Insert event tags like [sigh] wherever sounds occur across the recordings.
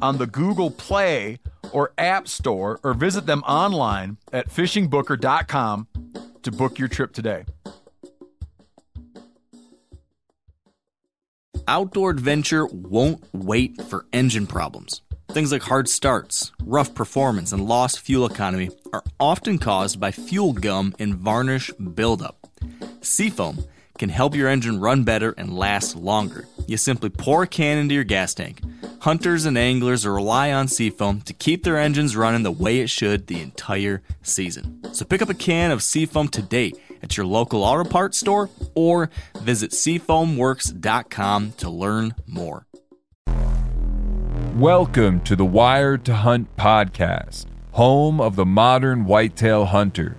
on the Google Play or App Store or visit them online at fishingbooker.com to book your trip today. Outdoor adventure won't wait for engine problems. Things like hard starts, rough performance, and lost fuel economy are often caused by fuel gum and varnish buildup. Seafoam can help your engine run better and last longer. You simply pour a can into your gas tank. Hunters and anglers rely on Seafoam to keep their engines running the way it should the entire season. So pick up a can of Seafoam today at your local auto parts store or visit seafoamworks.com to learn more. Welcome to the Wired to Hunt podcast, home of the modern whitetail hunter.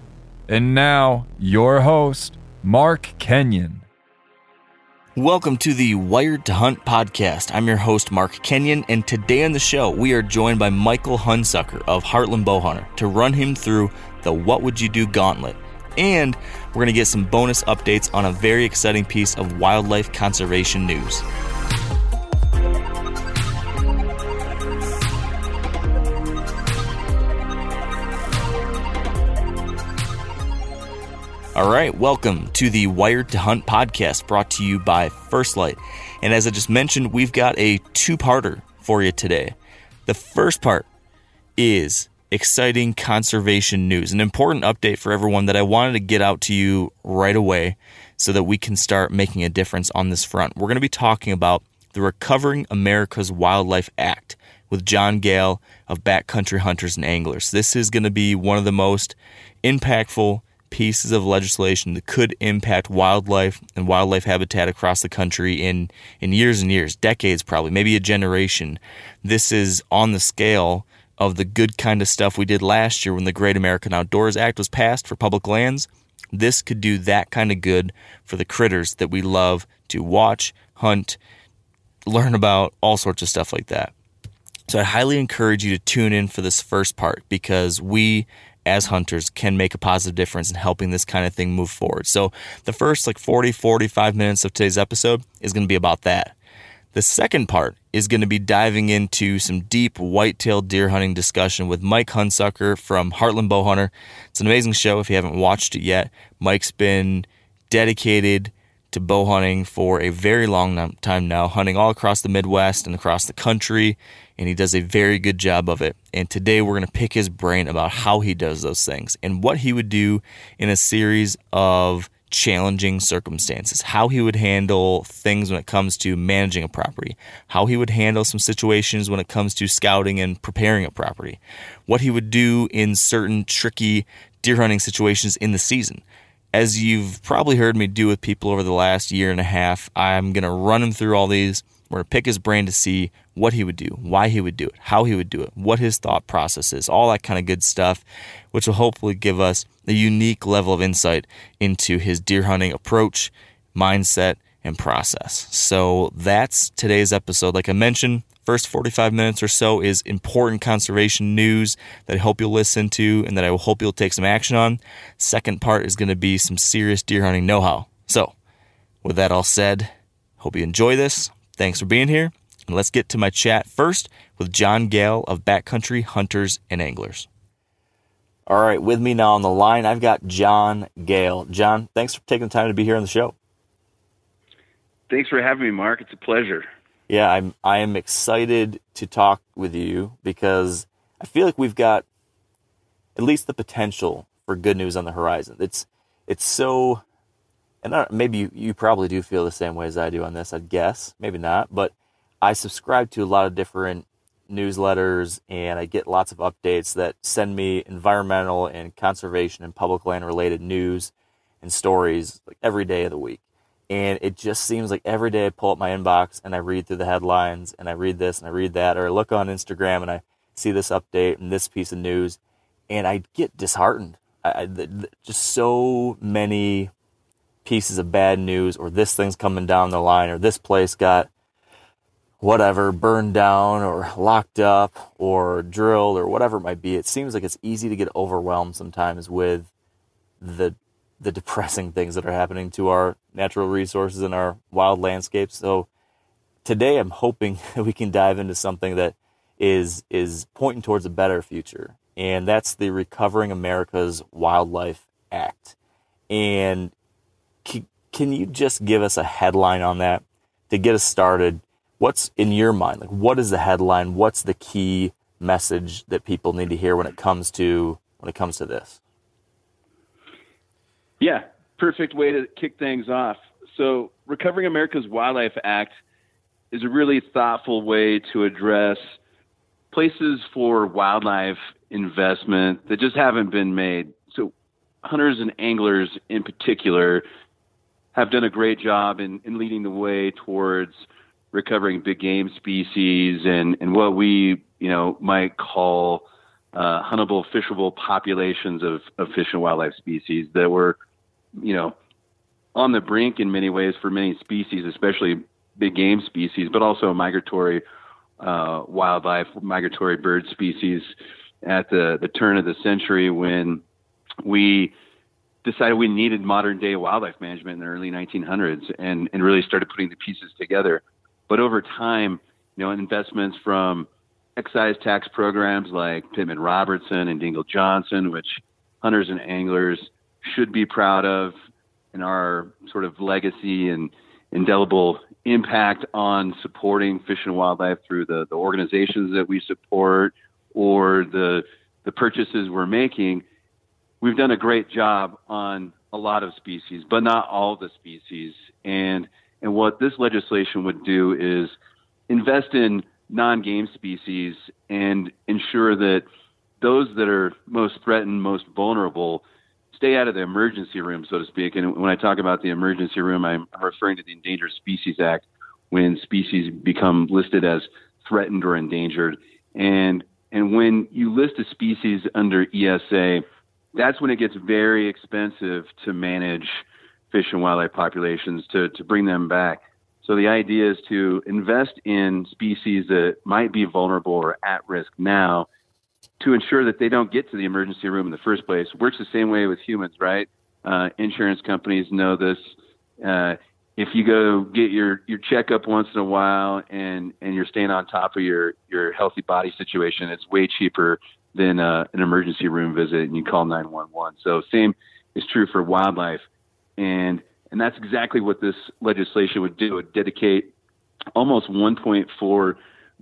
And now, your host, Mark Kenyon. Welcome to the Wired to Hunt podcast. I'm your host, Mark Kenyon, and today on the show, we are joined by Michael Hunsucker of Heartland Bowhunter to run him through the What Would You Do Gauntlet. And we're going to get some bonus updates on a very exciting piece of wildlife conservation news. All right, welcome to the Wired to Hunt podcast brought to you by First Light. And as I just mentioned, we've got a two parter for you today. The first part is exciting conservation news, an important update for everyone that I wanted to get out to you right away so that we can start making a difference on this front. We're going to be talking about the Recovering America's Wildlife Act with John Gale of Backcountry Hunters and Anglers. This is going to be one of the most impactful pieces of legislation that could impact wildlife and wildlife habitat across the country in, in years and years, decades probably, maybe a generation. This is on the scale of the good kind of stuff we did last year when the Great American Outdoors Act was passed for public lands. This could do that kind of good for the critters that we love to watch, hunt, learn about, all sorts of stuff like that. So I highly encourage you to tune in for this first part because we as hunters can make a positive difference in helping this kind of thing move forward. So the first like 40, 45 minutes of today's episode is going to be about that. The second part is going to be diving into some deep whitetail deer hunting discussion with Mike Hunsucker from Heartland Bowhunter. It's an amazing show if you haven't watched it yet. Mike's been dedicated to bow hunting for a very long time now, hunting all across the Midwest and across the country, and he does a very good job of it. And today we're going to pick his brain about how he does those things and what he would do in a series of challenging circumstances, how he would handle things when it comes to managing a property, how he would handle some situations when it comes to scouting and preparing a property, what he would do in certain tricky deer hunting situations in the season as you've probably heard me do with people over the last year and a half, I'm going to run him through all these. We're going to pick his brain to see what he would do, why he would do it, how he would do it, what his thought process is, all that kind of good stuff, which will hopefully give us a unique level of insight into his deer hunting approach, mindset, and process. So that's today's episode. Like I mentioned, first 45 minutes or so is important conservation news that I hope you'll listen to and that I hope you'll take some action on. Second part is going to be some serious deer hunting know how. So, with that all said, hope you enjoy this. Thanks for being here. And let's get to my chat first with John Gale of Backcountry Hunters and Anglers. All right, with me now on the line, I've got John Gale. John, thanks for taking the time to be here on the show. Thanks for having me, Mark. It's a pleasure yeah, I'm I am excited to talk with you because I feel like we've got at least the potential for good news on the horizon. It's it's so, and maybe you, you probably do feel the same way as I do on this. I'd guess maybe not, but I subscribe to a lot of different newsletters and I get lots of updates that send me environmental and conservation and public land related news and stories like every day of the week. And it just seems like every day I pull up my inbox and I read through the headlines and I read this and I read that, or I look on Instagram and I see this update and this piece of news, and I get disheartened. I, I, just so many pieces of bad news, or this thing's coming down the line, or this place got whatever burned down, or locked up, or drilled, or whatever it might be. It seems like it's easy to get overwhelmed sometimes with the the depressing [laughs] things that are happening to our natural resources and our wild landscapes. So today I'm hoping [laughs] we can dive into something that is is pointing towards a better future. And that's the Recovering America's Wildlife Act. And can, can you just give us a headline on that to get us started? What's in your mind? Like what is the headline? What's the key message that people need to hear when it comes to when it comes to this? Yeah, perfect way to kick things off. So, Recovering America's Wildlife Act is a really thoughtful way to address places for wildlife investment that just haven't been made. So, hunters and anglers in particular have done a great job in, in leading the way towards recovering big game species and, and what we you know might call uh, huntable, fishable populations of, of fish and wildlife species that were you know, on the brink in many ways for many species, especially big game species, but also migratory uh, wildlife, migratory bird species at the, the turn of the century when we decided we needed modern day wildlife management in the early 1900s and, and really started putting the pieces together. But over time, you know, investments from excise tax programs like Pittman Robertson and Dingell Johnson, which hunters and anglers should be proud of in our sort of legacy and indelible impact on supporting fish and wildlife through the, the organizations that we support or the the purchases we're making, we've done a great job on a lot of species, but not all the species. And and what this legislation would do is invest in non-game species and ensure that those that are most threatened, most vulnerable, stay out of the emergency room, so to speak. And when I talk about the emergency room, I'm referring to the Endangered Species Act when species become listed as threatened or endangered. And and when you list a species under ESA, that's when it gets very expensive to manage fish and wildlife populations to, to bring them back. So the idea is to invest in species that might be vulnerable or at risk now to ensure that they don't get to the emergency room in the first place. Works the same way with humans, right? Uh, insurance companies know this. Uh, if you go get your your checkup once in a while and and you're staying on top of your your healthy body situation, it's way cheaper than uh, an emergency room visit, and you call 911. So same is true for wildlife, and and that's exactly what this legislation would do. It would dedicate almost 1.4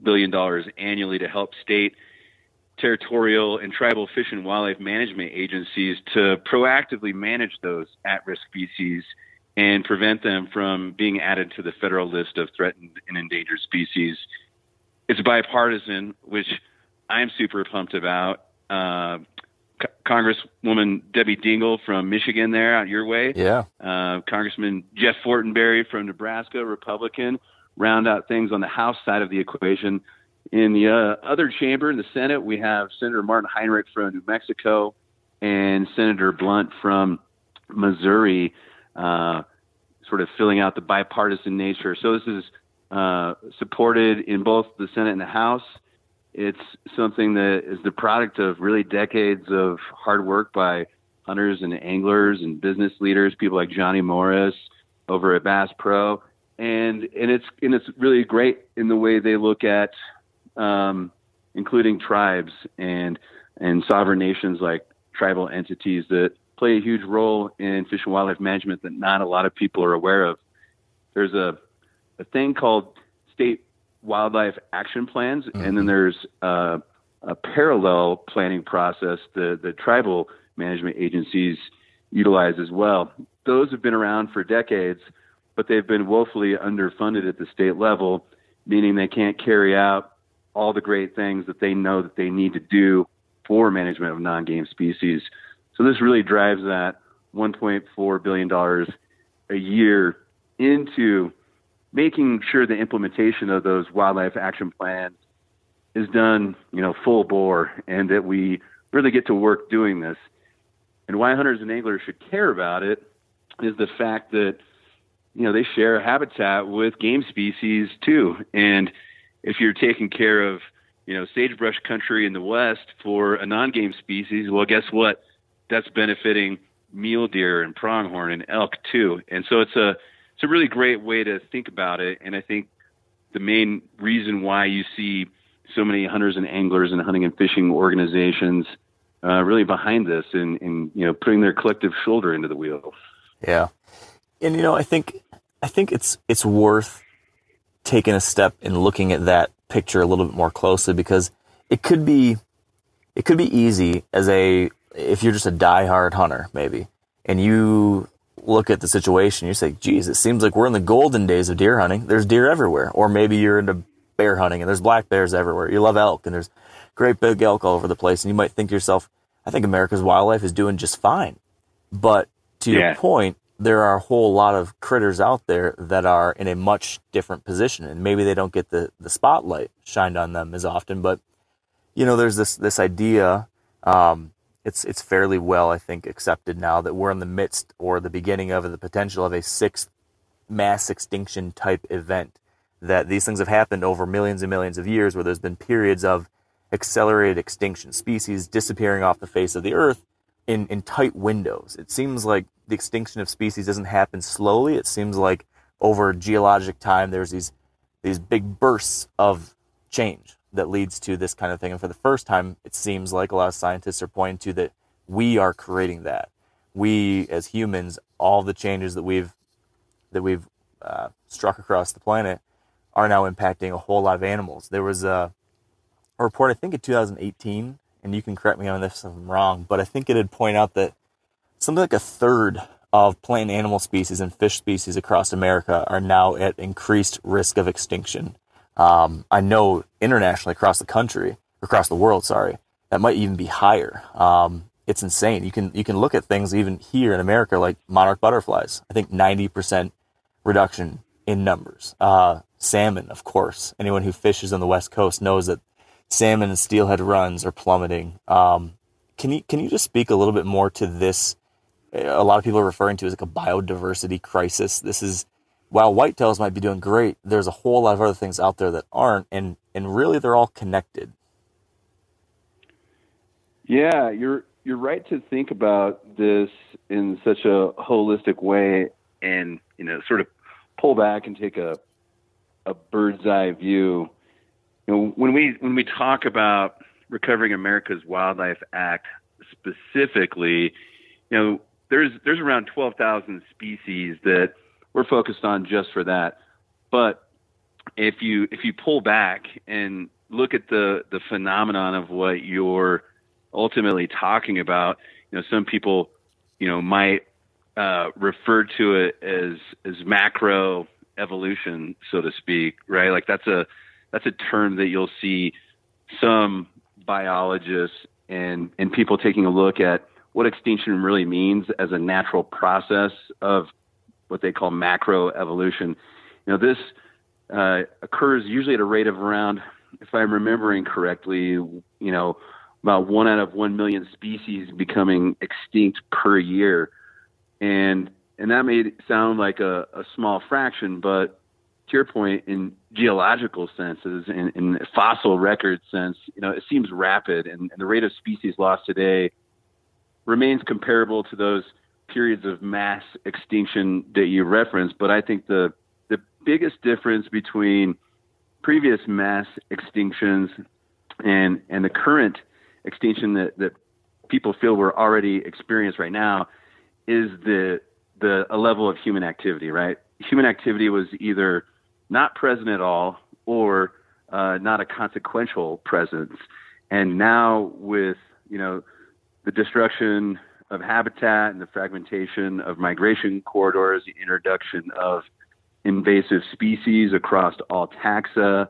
billion dollars annually to help state territorial and tribal fish and wildlife management agencies to proactively manage those at risk species and prevent them from being added to the federal list of threatened and endangered species. It's bipartisan, which I'm super pumped about. Uh, C- Congresswoman Debbie Dingell from Michigan, there out your way. Yeah. Uh, Congressman Jeff Fortenberry from Nebraska, Republican, round out things on the House side of the equation. In the uh, other chamber, in the Senate, we have Senator Martin Heinrich from New Mexico and Senator Blunt from Missouri, uh, sort of filling out the bipartisan nature. So this is uh, supported in both the Senate and the House. It's something that is the product of really decades of hard work by hunters and anglers and business leaders, people like Johnny Morris over at Bass Pro, and and it's and it's really great in the way they look at um, including tribes and and sovereign nations like tribal entities that play a huge role in fish and wildlife management that not a lot of people are aware of. There's a a thing called state wildlife action plans, mm-hmm. and then there's uh, a parallel planning process that the tribal management agencies utilize as well. Those have been around for decades, but they've been woefully underfunded at the state level, meaning they can't carry out all the great things that they know that they need to do for management of non-game species. So this really drives that 1.4 billion dollars a year into making sure the implementation of those wildlife action plans is done, you know, full bore, and that we really get to work doing this. And why hunters and anglers should care about it is the fact that you know they share habitat with game species too. And if you're taking care of you know sagebrush country in the west for a non-game species, well, guess what? That's benefiting mule deer and pronghorn and elk too. And so it's a it's a really great way to think about it. And I think the main reason why you see so many hunters and anglers and hunting and fishing organizations uh, really behind this and, and you know putting their collective shoulder into the wheel. Yeah, and you know I think I think it's it's worth taking a step in looking at that picture a little bit more closely because it could be it could be easy as a if you're just a diehard hunter maybe and you look at the situation you say geez it seems like we're in the golden days of deer hunting. There's deer everywhere. Or maybe you're into bear hunting and there's black bears everywhere. You love elk and there's great big elk all over the place and you might think to yourself I think America's wildlife is doing just fine. But to yeah. your point there are a whole lot of critters out there that are in a much different position and maybe they don't get the, the spotlight shined on them as often but you know there's this this idea um, it's it's fairly well i think accepted now that we're in the midst or the beginning of the potential of a sixth mass extinction type event that these things have happened over millions and millions of years where there's been periods of accelerated extinction species disappearing off the face of the earth in, in tight windows. It seems like the extinction of species doesn't happen slowly. It seems like over geologic time, there's these these big bursts of change that leads to this kind of thing. And for the first time, it seems like a lot of scientists are pointing to that we are creating that. We, as humans, all the changes that we've that we've uh, struck across the planet are now impacting a whole lot of animals. There was a, a report, I think, in 2018, and you can correct me on this if I'm wrong, but I think it had point out that something like a third of plant animal species and fish species across America are now at increased risk of extinction. Um, I know internationally across the country, across the world, sorry, that might even be higher. Um, it's insane. You can you can look at things even here in America, like monarch butterflies. I think ninety percent reduction in numbers. Uh, salmon, of course. Anyone who fishes on the west coast knows that salmon and steelhead runs are plummeting. Um, can you can you just speak a little bit more to this a lot of people are referring to as like a biodiversity crisis. This is while whitetails might be doing great, there's a whole lot of other things out there that aren't, and and really they're all connected. Yeah, you're you're right to think about this in such a holistic way, and you know, sort of pull back and take a a bird's eye view. You know, when we when we talk about recovering America's Wildlife Act specifically, you know, there's there's around 12,000 species that we're focused on just for that. But if you if you pull back and look at the the phenomenon of what you're ultimately talking about, you know, some people, you know, might uh, refer to it as as macro evolution, so to speak, right? Like that's a that's a term that you'll see some biologists and and people taking a look at what extinction really means as a natural process of what they call macro evolution. You know, this uh, occurs usually at a rate of around, if I'm remembering correctly, you know, about one out of one million species becoming extinct per year, and and that may sound like a, a small fraction, but to your point, in geological senses, in, in fossil record sense, you know, it seems rapid, and, and the rate of species lost today remains comparable to those periods of mass extinction that you referenced. But I think the the biggest difference between previous mass extinctions and and the current extinction that, that people feel we're already experienced right now is the the a level of human activity, right? Human activity was either not present at all or uh, not a consequential presence. And now with you know the destruction of habitat and the fragmentation of migration corridors, the introduction of invasive species across all taxa,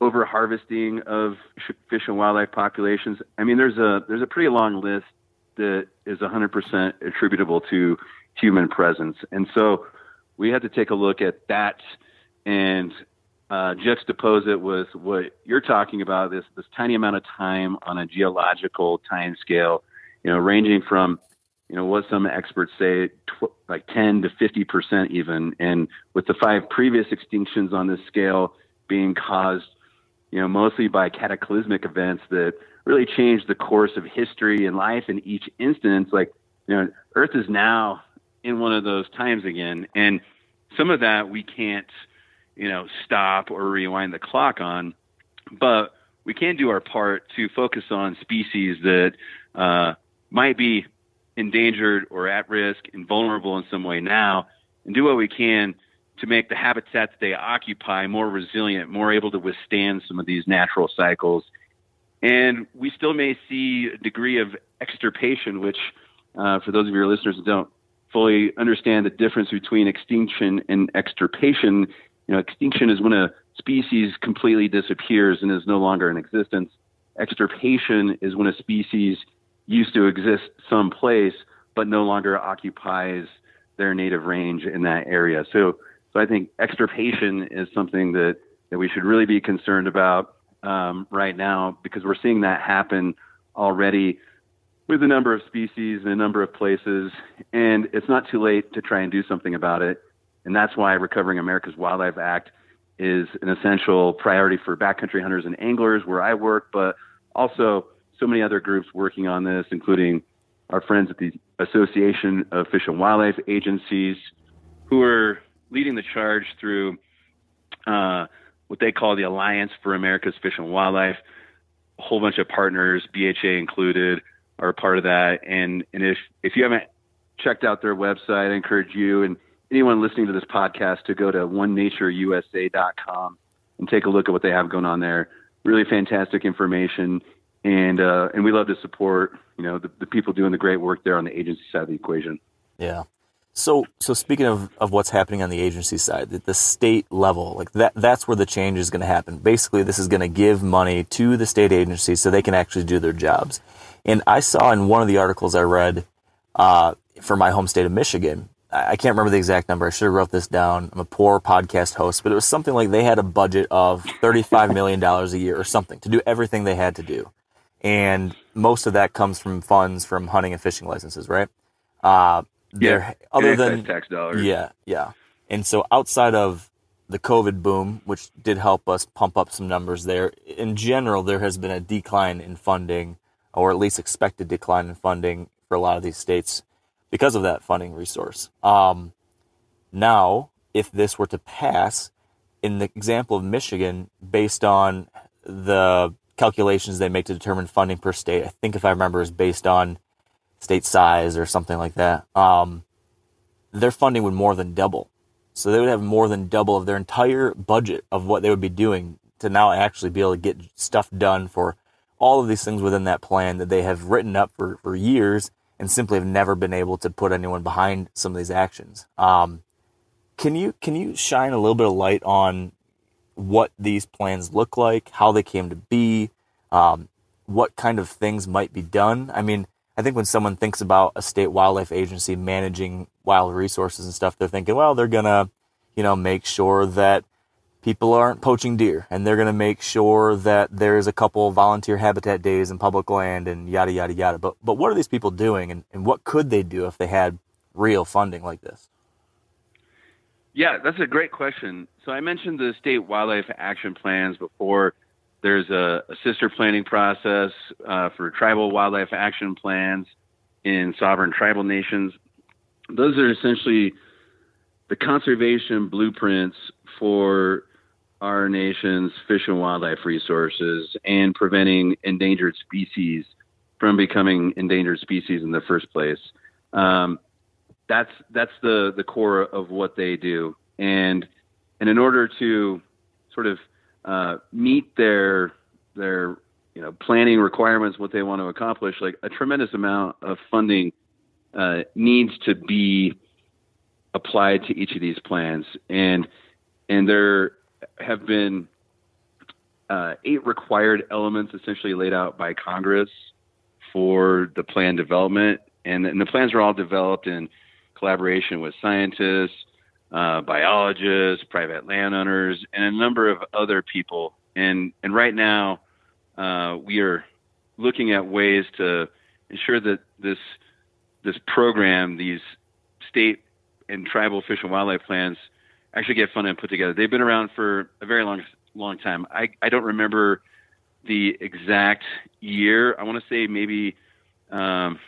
over harvesting of fish and wildlife populations. I mean, there's a there's a pretty long list that is 100% attributable to human presence, and so we had to take a look at that and uh, juxtapose it with what you're talking about this this tiny amount of time on a geological time scale, you know, ranging from you know what some experts say tw- like 10 to 50 percent even, and with the five previous extinctions on this scale being caused, you know, mostly by cataclysmic events that really changed the course of history and life in each instance. Like, you know, Earth is now in one of those times again, and some of that we can't you know, stop or rewind the clock on, but we can do our part to focus on species that uh, might be endangered or at risk and vulnerable in some way now, and do what we can to make the habitat that they occupy more resilient, more able to withstand some of these natural cycles. And we still may see a degree of extirpation, which, uh, for those of your listeners who don't fully understand the difference between extinction and extirpation, you know, extinction is when a species completely disappears and is no longer in existence. Extirpation is when a species used to exist someplace but no longer occupies their native range in that area. So, so I think extirpation is something that, that we should really be concerned about um, right now because we're seeing that happen already with a number of species in a number of places, and it's not too late to try and do something about it. And that's why Recovering America's Wildlife Act is an essential priority for backcountry hunters and anglers where I work, but also so many other groups working on this, including our friends at the Association of Fish and Wildlife Agencies, who are leading the charge through uh, what they call the Alliance for America's Fish and Wildlife. A whole bunch of partners, BHA included, are part of that. And and if if you haven't checked out their website, I encourage you and anyone listening to this podcast to go to onenatureusa.com and take a look at what they have going on there. Really fantastic information, and uh, and we love to support you know the, the people doing the great work there on the agency side of the equation. Yeah. So, so speaking of, of what's happening on the agency side, the, the state level, like that, that's where the change is going to happen. Basically, this is going to give money to the state agencies so they can actually do their jobs. And I saw in one of the articles I read uh, for my home state of Michigan I can't remember the exact number. I should have wrote this down. I'm a poor podcast host, but it was something like they had a budget of $35 million a year or something to do everything they had to do. And most of that comes from funds from hunting and fishing licenses, right? Uh, yeah. Other than tax dollars. Yeah. Yeah. And so outside of the COVID boom, which did help us pump up some numbers there, in general, there has been a decline in funding or at least expected decline in funding for a lot of these states because of that funding resource. Um, now, if this were to pass, in the example of Michigan, based on the calculations they make to determine funding per state, I think if I remember is based on state size or something like that. Um, their funding would more than double. So they would have more than double of their entire budget of what they would be doing to now actually be able to get stuff done for all of these things within that plan that they have written up for, for years and simply have never been able to put anyone behind some of these actions. Um, can you can you shine a little bit of light on what these plans look like, how they came to be, um, what kind of things might be done? I mean, I think when someone thinks about a state wildlife agency managing wild resources and stuff, they're thinking, well, they're gonna, you know, make sure that people aren't poaching deer and they're going to make sure that there's a couple volunteer habitat days in public land and yada yada yada but but what are these people doing and, and what could they do if they had real funding like this yeah that's a great question. So i mentioned the state wildlife action plans before. There's a, a sister planning process uh, for tribal wildlife action plans in sovereign tribal nations. Those are essentially the conservation blueprints for our nation's fish and wildlife resources and preventing endangered species from becoming endangered species in the first place. Um, that's that's the the core of what they do, and and in order to sort of uh, meet their their you know planning requirements, what they want to accomplish, like a tremendous amount of funding uh, needs to be applied to each of these plans, and and there have been uh, eight required elements essentially laid out by Congress for the plan development, and, and the plans are all developed in collaboration with scientists, uh, biologists, private landowners, and a number of other people. And and right now, uh, we are looking at ways to ensure that this this program, these state and tribal fish and wildlife plans, actually get funded and put together. They've been around for a very long long time. I, I don't remember the exact year. I want to say maybe um,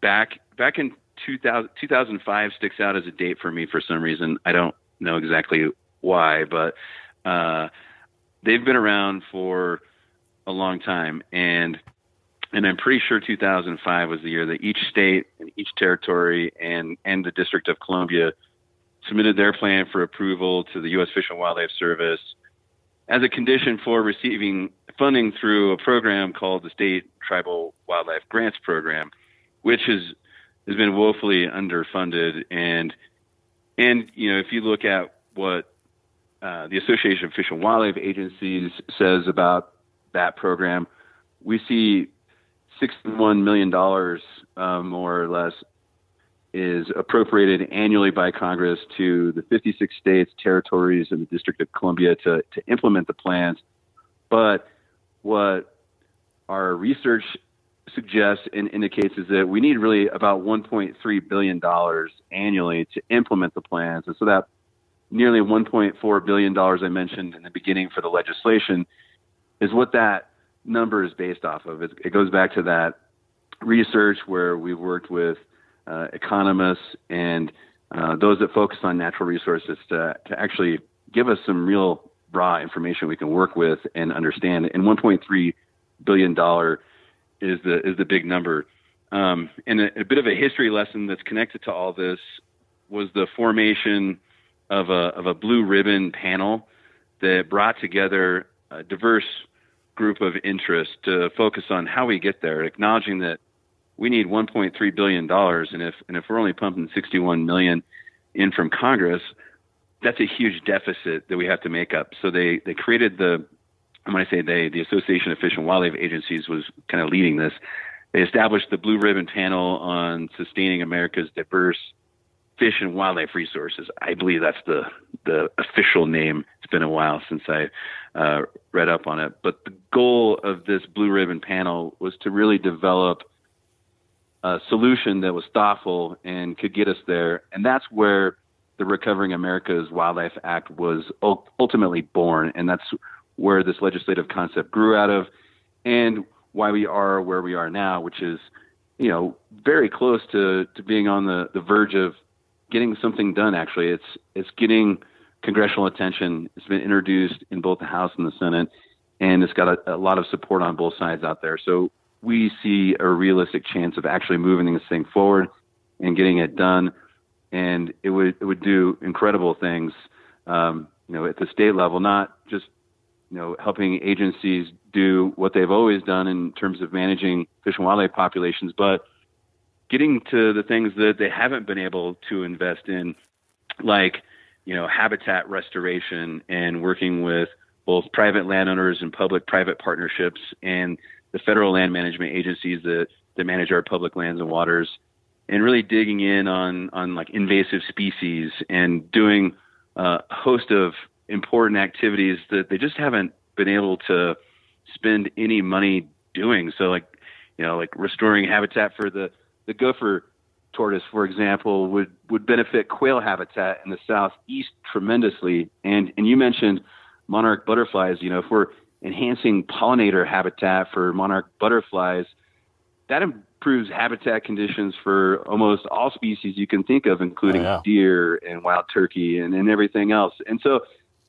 back back in 2000, 2005 sticks out as a date for me for some reason. I don't know exactly why, but uh, they've been around for a long time, and and I'm pretty sure 2005 was the year that each state and each territory and and the District of Columbia submitted their plan for approval to the U.S. Fish and Wildlife Service as a condition for receiving funding through a program called the State Tribal Wildlife Grants Program, which is has been woefully underfunded. And and you know, if you look at what uh, the Association of Fish and Wildlife Agencies says about that program, we see sixty-one million dollars, uh, more or less, is appropriated annually by Congress to the 56 states, territories, and the District of Columbia to, to implement the plans. But what our research suggests and indicates is that we need really about 1.3 billion dollars annually to implement the plans, and so that nearly 1.4 billion dollars I mentioned in the beginning for the legislation is what that number is based off of. It, it goes back to that research where we've worked with uh, economists and uh, those that focus on natural resources to, to actually give us some real raw information we can work with and understand. And 1.3 billion dollar is the is the big number. Um, and a, a, bit of a history lesson that's connected to all this was the formation of a of a blue ribbon panel that brought together a diverse group of interests to focus on how we get there, acknowledging that we need 1.3 billion dollars, and if and if we're only pumping 61 million in from Congress, that's a huge deficit that we have to make up. So they they created the when I say they, the Association of Fish and Wildlife Agencies was kind of leading this. They established the Blue Ribbon Panel on sustaining America's diverse fish and wildlife resources. I believe that's the the official name. It's been a while since I uh, read up on it, but the goal of this Blue Ribbon Panel was to really develop a solution that was thoughtful and could get us there. And that's where the Recovering America's Wildlife Act was ultimately born. And that's where this legislative concept grew out of and why we are where we are now, which is, you know, very close to, to being on the, the verge of getting something done. Actually, it's, it's getting congressional attention. It's been introduced in both the House and the Senate, and it's got a, a lot of support on both sides out there. So we see a realistic chance of actually moving this thing forward and getting it done. And it would it would do incredible things, um, you know, at the state level, not just you know helping agencies do what they've always done in terms of managing fish and wildlife populations, but getting to the things that they haven't been able to invest in, like you know habitat restoration and working with both private landowners and public-private partnerships and the federal land management agencies that, that manage our public lands and waters and really digging in on, on like invasive species and doing a host of important activities that they just haven't been able to spend any money doing. So like, you know, like restoring habitat for the, the gopher tortoise, for example, would, would benefit quail habitat in the southeast tremendously. And, and you mentioned monarch butterflies, you know, if we're enhancing pollinator habitat for monarch butterflies, that improves habitat conditions for almost all species you can think of, including oh, yeah. deer and wild turkey and, and everything else. And so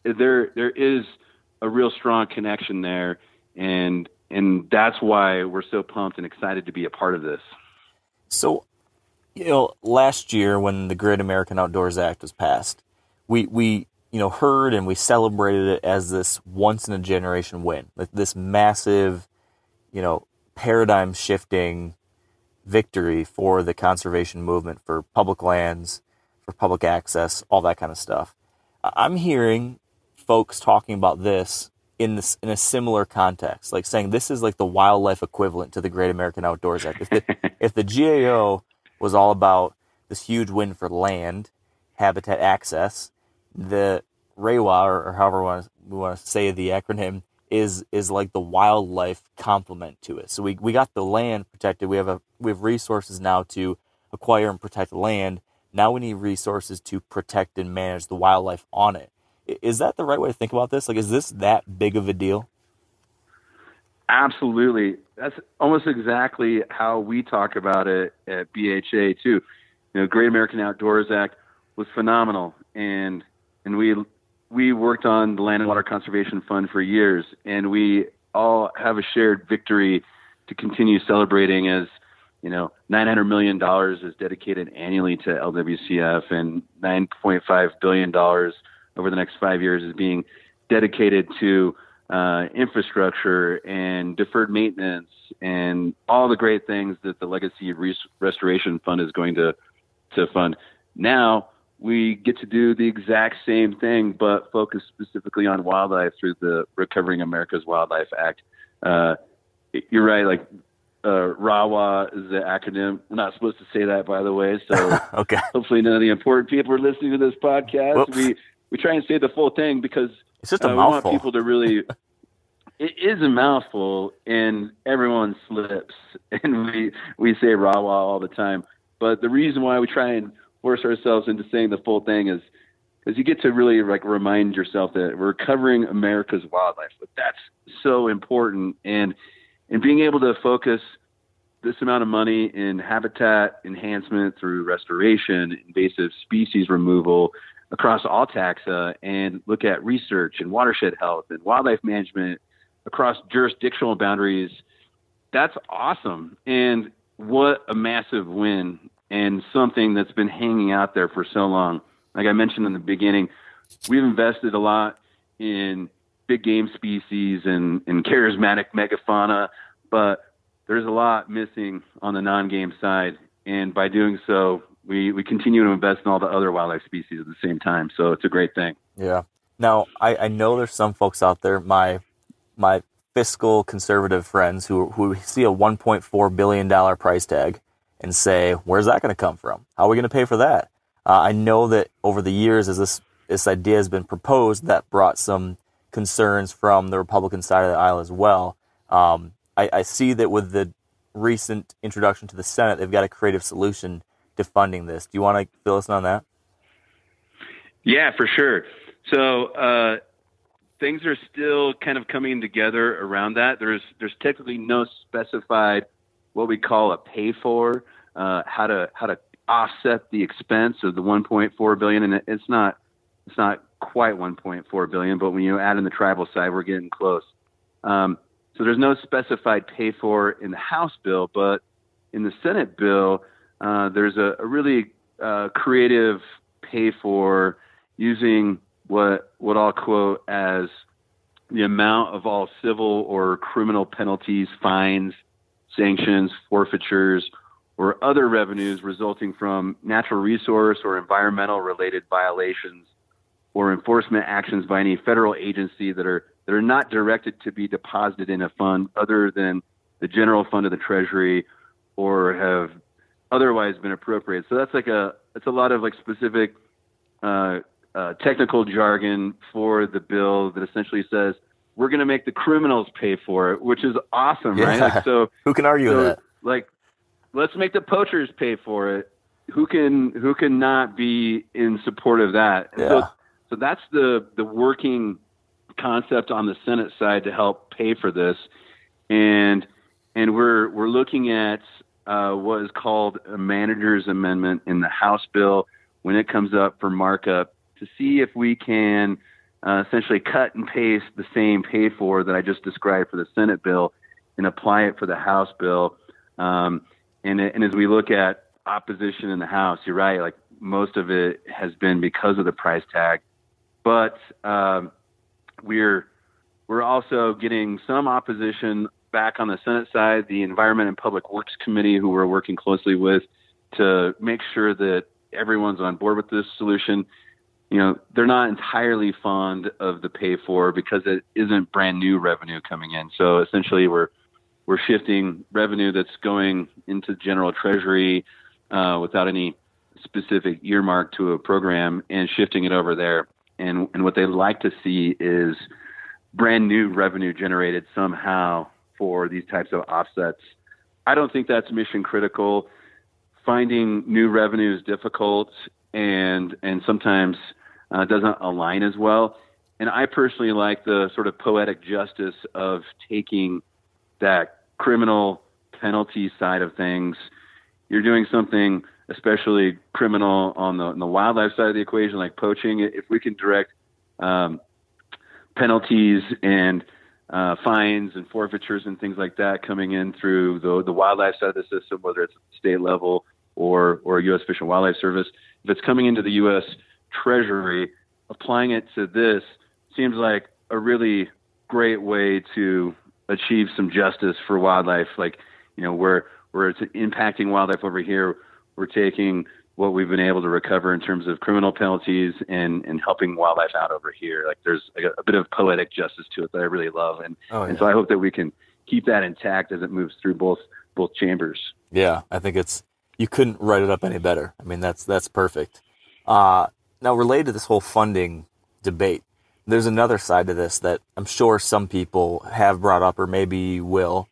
there there is a real strong connection there, and and that's why we're so pumped and excited to be a part of this. So, you know, last year when the Great American Outdoors Act was passed, we we you know, heard and we celebrated it as this once in a generation win, like this massive, you know, paradigm shifting victory for the conservation movement, for public lands, for public access, all that kind of stuff. I'm hearing folks talking about this in this in a similar context, like saying this is like the wildlife equivalent to the Great American Outdoors Act. If the, [laughs] if the GAO was all about this huge win for land, habitat access, the RAWA, or, or however we want, to, we want to say the acronym, is is like the wildlife complement to it. So we, we got the land protected. We have a we have resources now to acquire and protect land. Now we need resources to protect and manage the wildlife on it. Is that the right way to think about this? Like, is this that big of a deal? Absolutely. That's almost exactly how we talk about it at BHA too. You know, Great American Outdoors Act was phenomenal, and and we we worked on the Land and Water Conservation Fund for years, and we all have a shared victory to continue celebrating as you know, $900 million is dedicated annually to LWCF and $9.5 billion over the next five years is being dedicated to uh, infrastructure and deferred maintenance and all the great things that the Legacy Restoration Fund is going to, to fund. Now we get to do the exact same thing, but focus specifically on wildlife through the Recovering America's Wildlife Act. Uh, you're right. Like uh, RAWA is the acronym. We're not supposed to say that, by the way. So [laughs] okay. hopefully none of the important people are listening to this podcast. Whoops. We we try and say the full thing because it's just a uh, mouthful. We want people to really. [laughs] it is a mouthful, and everyone slips, [laughs] and we we say RAWA all the time. But the reason why we try and force ourselves into saying the full thing is because you get to really like remind yourself that we're covering America's wildlife. But that's so important, and and being able to focus this amount of money in habitat enhancement through restoration, invasive species removal across all taxa, and look at research and watershed health and wildlife management across jurisdictional boundaries, that's awesome. And what a massive win and something that's been hanging out there for so long. Like I mentioned in the beginning, we've invested a lot in big game species and, and charismatic megafauna, but there's a lot missing on the non-game side. And by doing so, we, we continue to invest in all the other wildlife species at the same time. So it's a great thing. Yeah. Now, I, I know there's some folks out there, my my fiscal conservative friends who who see a 1.4 billion dollar price tag and say, "Where's that going to come from? How are we going to pay for that?" Uh, I know that over the years, as this this idea has been proposed, that brought some concerns from the Republican side of the aisle as well. Um, I, I see that with the recent introduction to the Senate, they've got a creative solution to funding this. Do you want to fill us in on that? Yeah, for sure. So uh, things are still kind of coming together around that. There's there's technically no specified what we call a pay for, uh, how to how to offset the expense of the 1.4 billion, and it's not it's not quite 1.4 billion, but when you add in the tribal side, we're getting close. Um, so there's no specified pay for in the House bill, but in the Senate bill, uh, there's a, a really uh, creative pay for using what what I'll quote as the amount of all civil or criminal penalties, fines, sanctions, forfeitures, or other revenues resulting from natural resource or environmental related violations or enforcement actions by any federal agency that are that are not directed to be deposited in a fund other than the general fund of the treasury or have otherwise been appropriate. So that's like a it's a lot of like specific uh, uh, technical jargon for the bill that essentially says we're going to make the criminals pay for it, which is awesome, yeah. right? Like, so [laughs] who can argue so, that? Like, let's make the poachers pay for it. Who can who can not be in support of that? Yeah. So, so that's the the working concept on the Senate side to help pay for this, and and we're we're looking at uh, what is called a manager's amendment in the House bill when it comes up for markup to see if we can uh, essentially cut and paste the same pay for that I just described for the Senate bill and apply it for the House bill. Um, and, and as we look at opposition in the House, you're right, like most of it has been because of the price tag. But um, we're we're also getting some opposition back on the Senate side, the Environment and Public Works Committee, who we're working closely with to make sure that everyone's on board with this solution you know, they're not entirely fond of the pay for because it isn't brand new revenue coming in. So essentially, we're we're shifting revenue that's going into general treasury uh, without any specific earmark to a program and shifting it over there. and and what they like to see is brand new revenue generated somehow for these types of offsets. I don't think that's mission critical. Finding new revenue is difficult and and sometimes uh, doesn't align as well. And I personally like the sort of poetic justice of taking that criminal penalty side of things. You're doing something especially criminal on the, on the wildlife side of the equation, like poaching. If we can direct um, penalties and uh, fines and forfeitures and things like that coming in through the, the wildlife side of the system, whether it's state level or or U.S. Fish and Wildlife Service, if it's coming into the U.S. Treasury, applying it to this seems like a really great way to achieve some justice for wildlife. Like, you know, where where it's impacting wildlife over here, we're taking what we've been able to recover in terms of criminal penalties and and helping wildlife out over here. Like, there's a, a bit of poetic justice to it that I really love, and oh, yeah. and so I hope that we can keep that intact as it moves through both both chambers. Yeah, I think it's you couldn't write it up any better. I mean, that's that's perfect. Uh, now, related to this whole funding debate, there's another side to this that I'm sure some people have brought up or maybe will,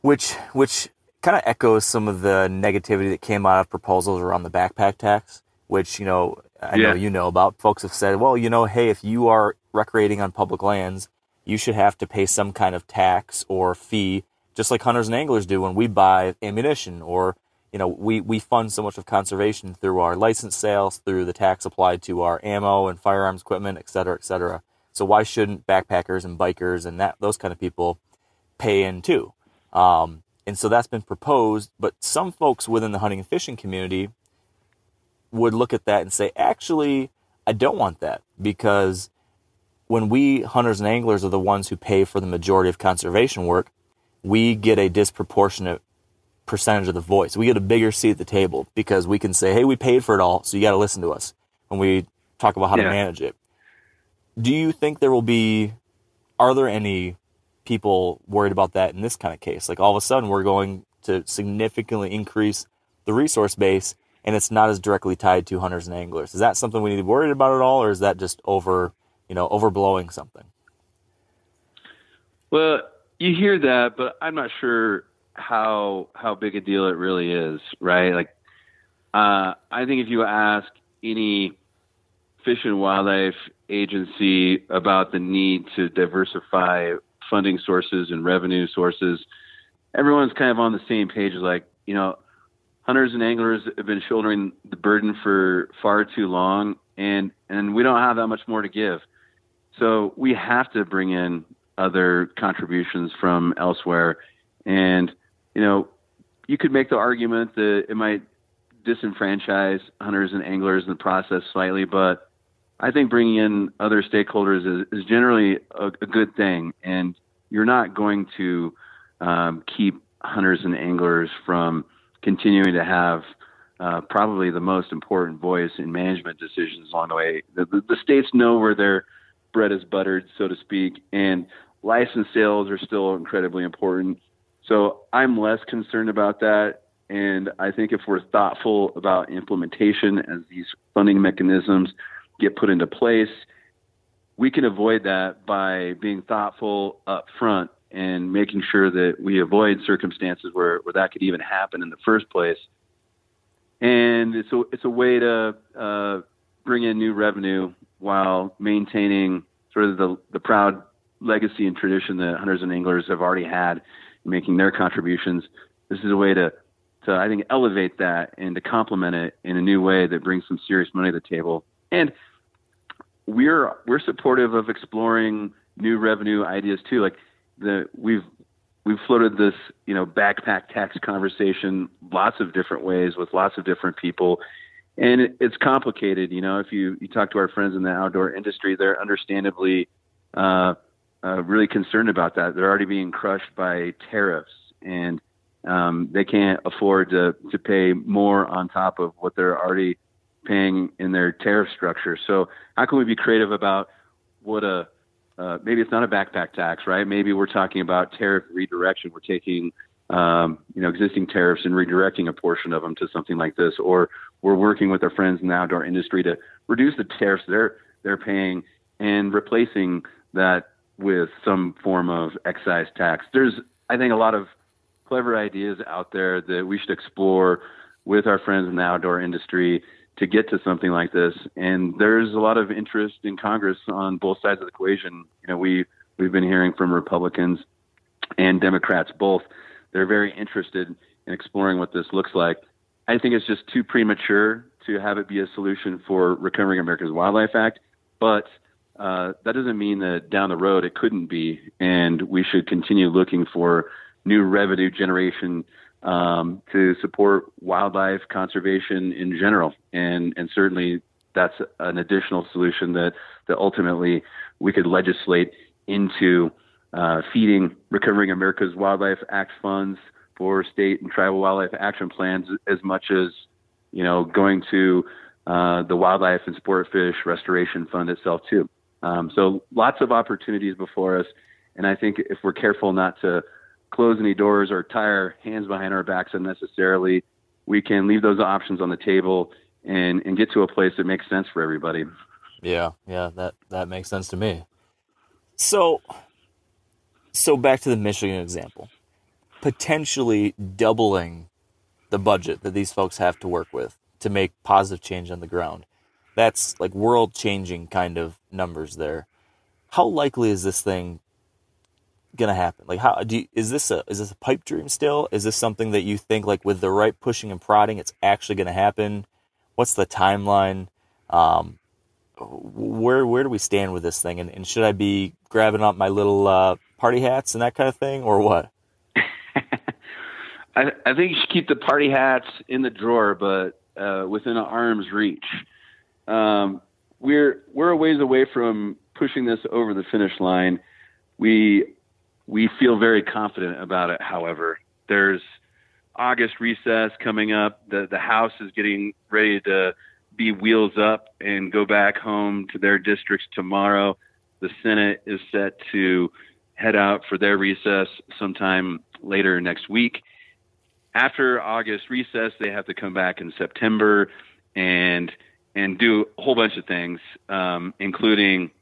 which which kind of echoes some of the negativity that came out of proposals around the backpack tax, which you know I yeah. know you know about. Folks have said, well, you know, hey, if you are recreating on public lands, you should have to pay some kind of tax or fee, just like hunters and anglers do when we buy ammunition or you know, we, we fund so much of conservation through our license sales, through the tax applied to our ammo and firearms equipment, et cetera, et cetera. So why shouldn't backpackers and bikers and that those kind of people pay in too? Um, and so that's been proposed, but some folks within the hunting and fishing community would look at that and say, actually, I don't want that because when we hunters and anglers are the ones who pay for the majority of conservation work, we get a disproportionate percentage of the voice. We get a bigger seat at the table because we can say, hey, we paid for it all, so you got to listen to us when we talk about how yeah. to manage it. Do you think there will be, are there any people worried about that in this kind of case? Like all of a sudden we're going to significantly increase the resource base and it's not as directly tied to hunters and anglers. Is that something we need to be worried about at all or is that just over, you know, overblowing something? Well, you hear that, but I'm not sure how how big a deal it really is, right? Like, uh, I think if you ask any fish and wildlife agency about the need to diversify funding sources and revenue sources, everyone's kind of on the same page. Like, you know, hunters and anglers have been shouldering the burden for far too long, and and we don't have that much more to give. So we have to bring in other contributions from elsewhere. And you know, you could make the argument that it might disenfranchise hunters and anglers in the process slightly, but I think bringing in other stakeholders is, is generally a, a, good thing, and you're not going to um, keep hunters and anglers from continuing to have uh, probably the most important voice in management decisions along the way. The, the, the states know where their bread is buttered, so to speak, and license sales are still incredibly important. So I'm less concerned about that. And I think if we're thoughtful about implementation as these funding mechanisms get put into place, we can avoid that by being thoughtful up front and making sure that we avoid circumstances where, where that could even happen in the first place. And it's a, it's a way to uh, bring in new revenue while maintaining sort of the, the proud legacy and tradition that hunters and anglers have already had making their contributions. This is a way to, to I think, elevate that and to complement it in a new way that brings some serious money to the table. And we're we're supportive of exploring new revenue ideas too. Like the we've we've floated this you know backpack tax conversation lots of different ways with lots of different people and it, it's complicated you know if you you talk to our friends in the outdoor industry they're understandably uh, uh, really concerned about that. They're already being crushed by tariffs, and um, they can't afford to to pay more on top of what they're already paying in their tariff structure. So how can we be creative about what a uh, maybe it's not a backpack tax, right? Maybe we're talking about tariff redirection. We're taking um, you know existing tariffs and redirecting a portion of them to something like this, or we're working with our friends in the outdoor industry to reduce the tariffs they're they're paying and replacing that with some form of excise tax. There's, I think, a lot of clever ideas out there that we should explore with our friends in the outdoor industry to get to something like this. And there's a lot of interest in Congress on both sides of the equation. You know, we we've been hearing from Republicans and Democrats both. They're very interested in exploring what this looks like. I think it's just too premature to have it be a solution for Recovering America's Wildlife Act, but uh, that doesn't mean that down the road it couldn't be, and we should continue looking for new revenue generation um, to support wildlife conservation in general, and and certainly that's an additional solution that that ultimately we could legislate into uh, feeding Recovering America's Wildlife Act funds for state and tribal wildlife action plans as much as you know going to uh, the Wildlife and Sport Fish Restoration Fund itself too. Um, so lots of opportunities before us, and I think if we're careful not to close any doors or tie our hands behind our backs unnecessarily, we can leave those options on the table and and get to a place that makes sense for everybody. Yeah, yeah, that that makes sense to me. So, so back to the Michigan example, potentially doubling the budget that these folks have to work with to make positive change on the ground. That's like world changing kind of numbers there. How likely is this thing gonna happen? Like, how do you, is this a is this a pipe dream still? Is this something that you think like with the right pushing and prodding, it's actually gonna happen? What's the timeline? Um, where where do we stand with this thing? And, and should I be grabbing up my little uh, party hats and that kind of thing, or what? [laughs] I, I think you should keep the party hats in the drawer, but uh, within an arm's reach. Um, we're we're a ways away from pushing this over the finish line. We we feel very confident about it. However, there's August recess coming up. The the House is getting ready to be wheels up and go back home to their districts tomorrow. The Senate is set to head out for their recess sometime later next week. After August recess, they have to come back in September and and do a whole bunch of things, um, including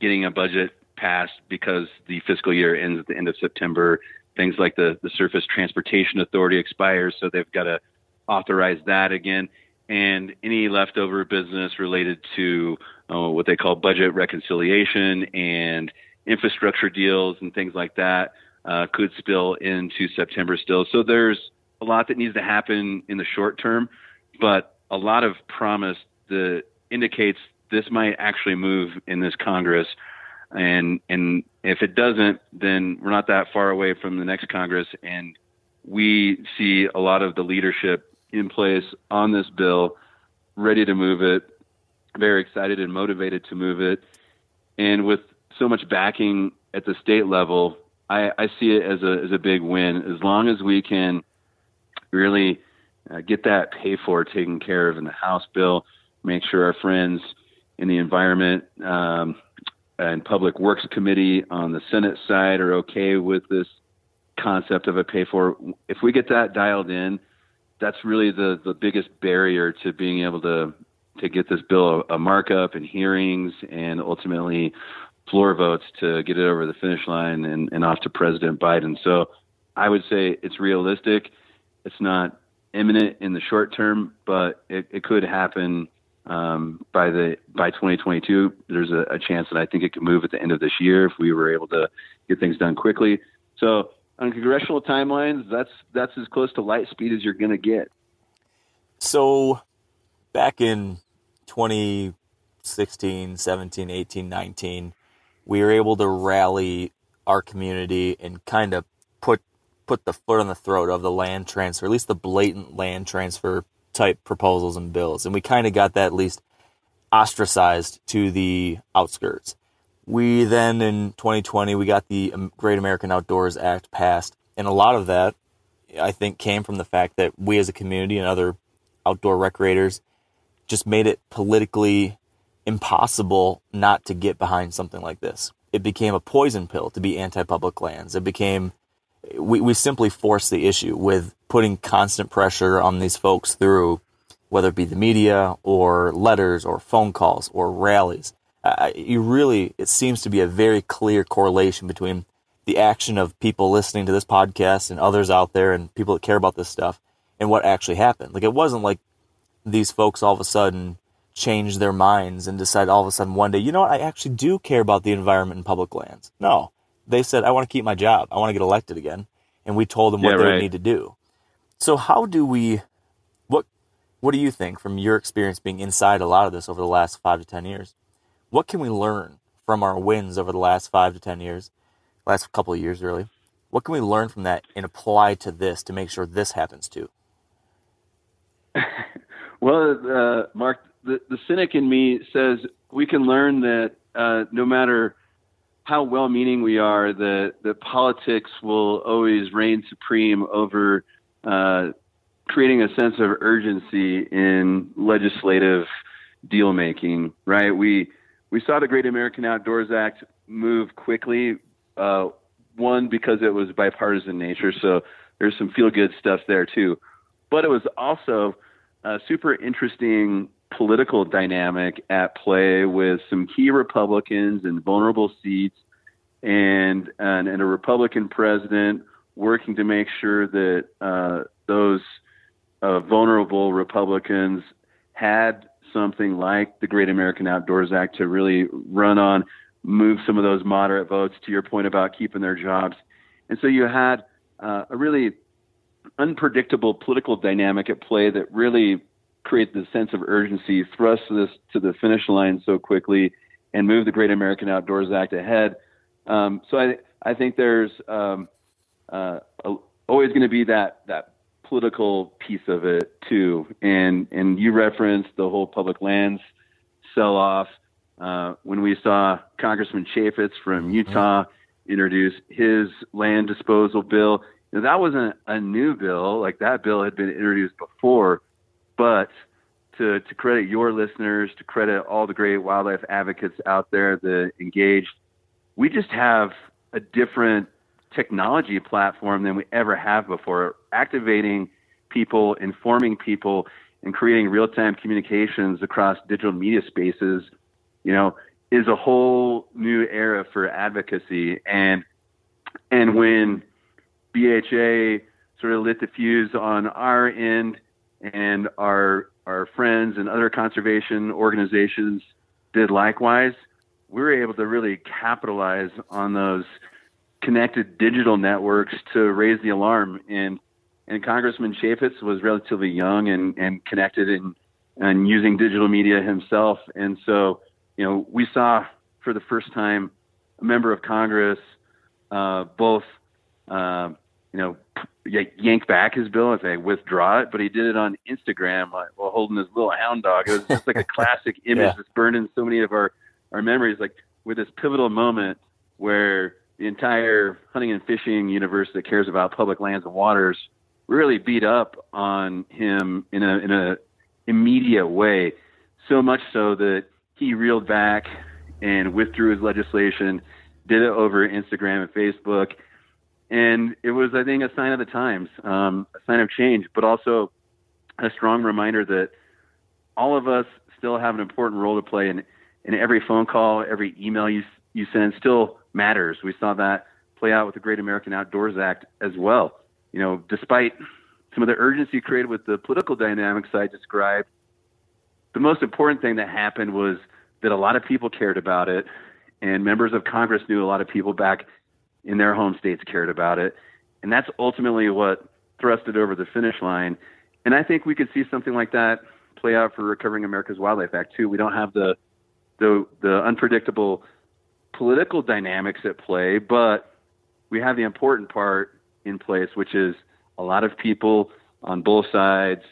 getting a budget passed because the fiscal year ends at the end of September. Things like the, the Surface Transportation Authority expires, so they've got to authorize that again. And any leftover business related to uh, what they call budget reconciliation and infrastructure deals and things like that uh, could spill into September still. So there's a lot that needs to happen in the short term, but a lot of promise that indicates this might actually move in this Congress and and if it doesn't, then we're not that far away from the next Congress, and we see a lot of the leadership in place on this bill, ready to move it, very excited and motivated to move it, and with so much backing at the state level, I, I see it as a as a big win. As long as we can really uh, get that pay for taken care of in the House bill, make sure our friends in the environment um, and Public Works Committee on the Senate side are okay with this concept of a pay for. If we get that dialed in, that's really the, the biggest barrier to being able to to get this bill a, a markup and hearings and ultimately floor votes to get it over the finish line and, and off to President Biden. So I would say it's realistic. It's not imminent in the short term, but it, it could happen um, by the by 2022, there's a, a, chance that I think it could move at the end of this year if we were able to get things done quickly. So on congressional timelines, that's that's as close to light speed as you're going to get. So back in 2016, 17, 18, 19, we were able to rally our community and kind of put put the foot on the throat of the land transfer, at least the blatant land transfer type proposals and bills. And we kind of got that at least ostracized to the outskirts. We then in 2020 we got the Great American Outdoors Act passed, and a lot of that I think came from the fact that we as a community and other outdoor recreators just made it politically impossible not to get behind something like this. It became a poison pill to be anti-public lands. It became we, we simply force the issue with putting constant pressure on these folks through whether it be the media or letters or phone calls or rallies. Uh, you really, it seems to be a very clear correlation between the action of people listening to this podcast and others out there and people that care about this stuff and what actually happened. Like it wasn't like these folks all of a sudden changed their minds and decided all of a sudden one day, you know what, I actually do care about the environment and public lands. No. They said, I want to keep my job. I want to get elected again. And we told them what Yeah, they right. would need to do. So how do we what what do you think from your experience being inside a lot of this over the last five to ten years? What can we learn from our wins over the last five to ten years, last couple of years really? What can we learn from that and apply to this to make sure this happens too? [laughs] Well, uh, Mark, the, the cynic in me says we can learn that uh, no matter how well-meaning we are, that that politics will always reign supreme over uh, creating a sense of urgency in legislative deal making. Right? We we saw the Great American Outdoors Act move quickly. Uh, one because it was bipartisan nature, so there's some feel-good stuff there too. But it was also a super interesting political dynamic at play with some key Republicans in vulnerable seats and and, and a Republican president working to make sure that uh, those uh, vulnerable Republicans had something like the Great American Outdoors Act to really run on, move some of those moderate votes to your point about keeping their jobs. And so you had uh, a really unpredictable political dynamic at play that really created the sense of urgency, thrust this to the finish line so quickly, and move the Great American Outdoors Act ahead. Um, so I, I think there's um, uh, always going to be that that political piece of it too. And and you referenced the whole public lands sell off uh, when we saw Congressman Chaffetz from Utah introduce his land disposal bill. Now, that wasn't a new bill; like that bill had been introduced before. But to to credit your listeners, to credit all the great wildlife advocates out there that engaged, we just have a different technology platform than we ever have before. Activating people, informing people, and creating real time communications across digital media spaces, you know, is a whole new era for advocacy. And and when BHA sort of lit the fuse on our end, and our our friends and other conservation organizations did likewise, we were able to really capitalize on those connected digital networks to raise the alarm. And and Congressman Chaffetz was relatively young and, and connected and and using digital media himself. And so, you know, we saw for the first time a member of Congress uh, both, uh, you know, yank back his bill and say withdraw it, but he did it on Instagram like, while holding his little hound dog. It was just like a [laughs] classic image Yeah. that's burned in so many of our our memories. Like with this pivotal moment where the entire hunting and fishing universe that cares about public lands and waters really beat up on him in a in a immediate way, so much so that he reeled back and withdrew his legislation, did it over Instagram and Facebook, and it was I think a sign of the times, um, a sign of change, but also a strong reminder that all of us still have an important role to play in in every phone call, every email you you send still matters. We saw that play out with the Great American Outdoors Act as well. You know, despite some of the urgency created with the political dynamics I described, the most important thing that happened was that a lot of people cared about it, and members of Congress knew a lot of people back in their home states cared about it, and that's ultimately what thrust it over the finish line. And I think we could see something like that play out for Recovering America's Wildlife Act too. We don't have the the the unpredictable political dynamics at play, but we have the important part in place, which is a lot of people on both sides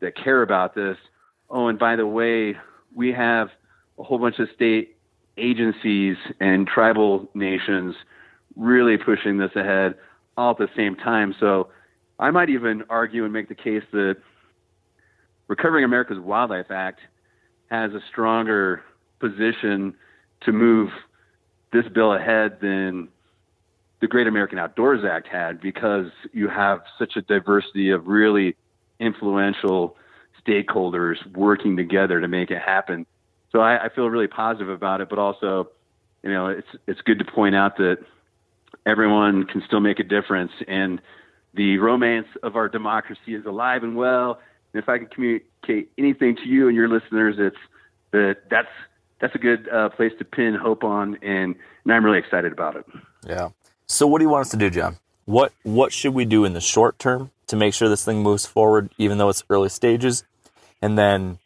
that care about this. Oh, and by the way, we have a whole bunch of state agencies and tribal nations really pushing this ahead all at the same time. So I might even argue and make the case that Recovering America's Wildlife Act has a stronger position to move this bill ahead than the Great American Outdoors Act had because you have such a diversity of really influential stakeholders working together to make it happen. So I, I feel really positive about it, but also, you know, it's it's good to point out that everyone can still make a difference, and the romance of our democracy is alive and well. And if I can communicate anything to you and your listeners, it's that that's that's a good uh, place to pin hope on, and and I'm really excited about it. Yeah. So what do you want us to do, John? What what should we do in the short term to make sure this thing moves forward, even though it's early stages? And then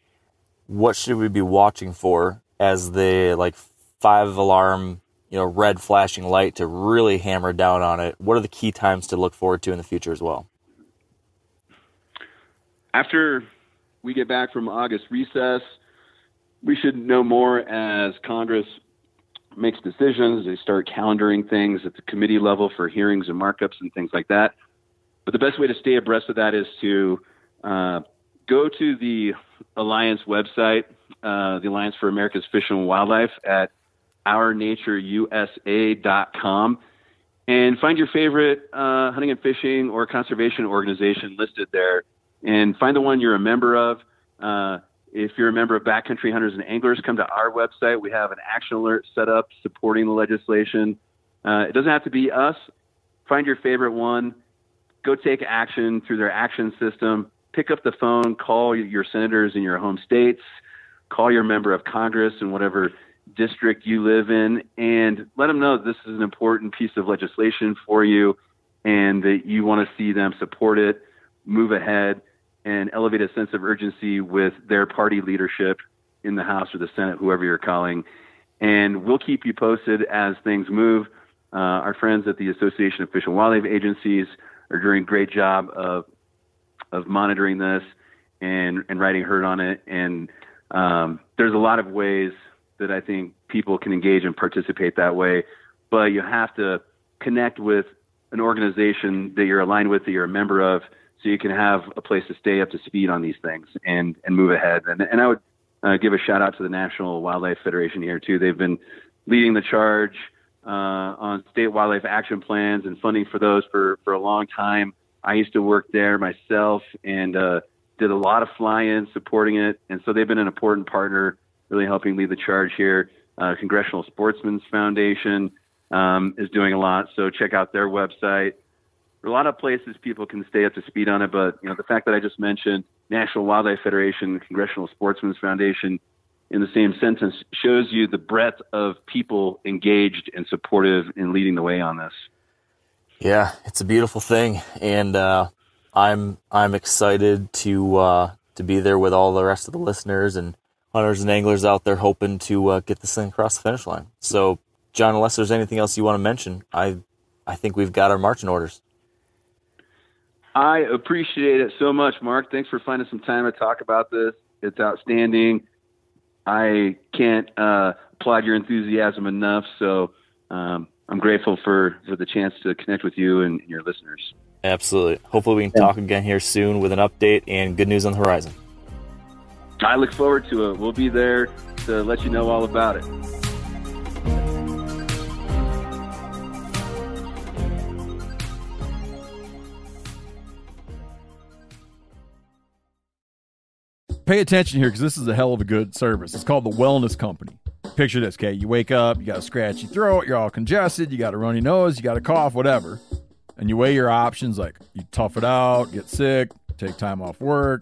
what should we be watching for as the like five alarm, you know, red flashing light to really hammer down on it? What are the key times to look forward to in the future as well? After we get back from August recess, we should know more as Congress makes decisions. They start calendaring things at the committee level for hearings and markups and things like that. But the best way to stay abreast of that is to uh, go to the Alliance website, uh, the Alliance for America's Fish and Wildlife at ournatureusa.com and find your favorite uh, hunting and fishing or conservation organization listed there and find the one you're a member of. Uh, if you're a member of Backcountry Hunters and Anglers, come to our website. We have an action alert set up supporting the legislation. Uh, it doesn't have to be us. Find your favorite one. Go take action through their action system. Pick up the phone, call your senators in your home states, call your member of Congress in whatever district you live in, and let them know this is an important piece of legislation for you and that you want to see them support it, move ahead and elevate a sense of urgency with their party leadership in the House or the Senate, whoever you're calling. And we'll keep you posted as things move. Uh, our friends at the Association of Fish and Wildlife Agencies are doing a great job of of monitoring this and and writing herd on it. And um, there's a lot of ways that I think people can engage and participate that way, but you have to connect with an organization that you're aligned with, that you're a member of, so you can have a place to stay up to speed on these things and and move ahead. And and I would uh, give a shout out to the National Wildlife Federation here too. They've been leading the charge uh, on state wildlife action plans and funding for those for for a long time. I used to work there myself and uh, did a lot of fly-in supporting it, and so they've been an important partner, really helping lead the charge here. Uh, Congressional Sportsmen's Foundation um, is doing a lot, so check out their website There are a lot of places people can stay up to speed on it, but you know the fact that I just mentioned National Wildlife Federation, Congressional Sportsmen's Foundation in the same sentence shows you the breadth of people engaged and supportive in leading the way on this. Yeah, it's a beautiful thing, and uh, I'm I'm excited to uh, to be there with all the rest of the listeners and hunters and anglers out there, hoping to uh, get this thing across the finish line. So, John, unless there's anything else you want to mention, I I think we've got our marching orders. I appreciate it so much, Mark. Thanks for finding some time to talk about this. It's outstanding. I can't uh, applaud your enthusiasm enough. So um, I'm grateful for, for the chance to connect with you and, your listeners. Absolutely. Hopefully, we can yeah. talk again here soon with an update and good news on the horizon. I look forward to it. We'll be there to let you know all about it. pay attention here because this is a hell of a good service. It's called the Wellness Company. Picture this, okay? You wake up, you got a scratchy throat, you're all congested, you got a runny nose, you got a cough, whatever. And you weigh your options like you tough it out, get sick, take time off work,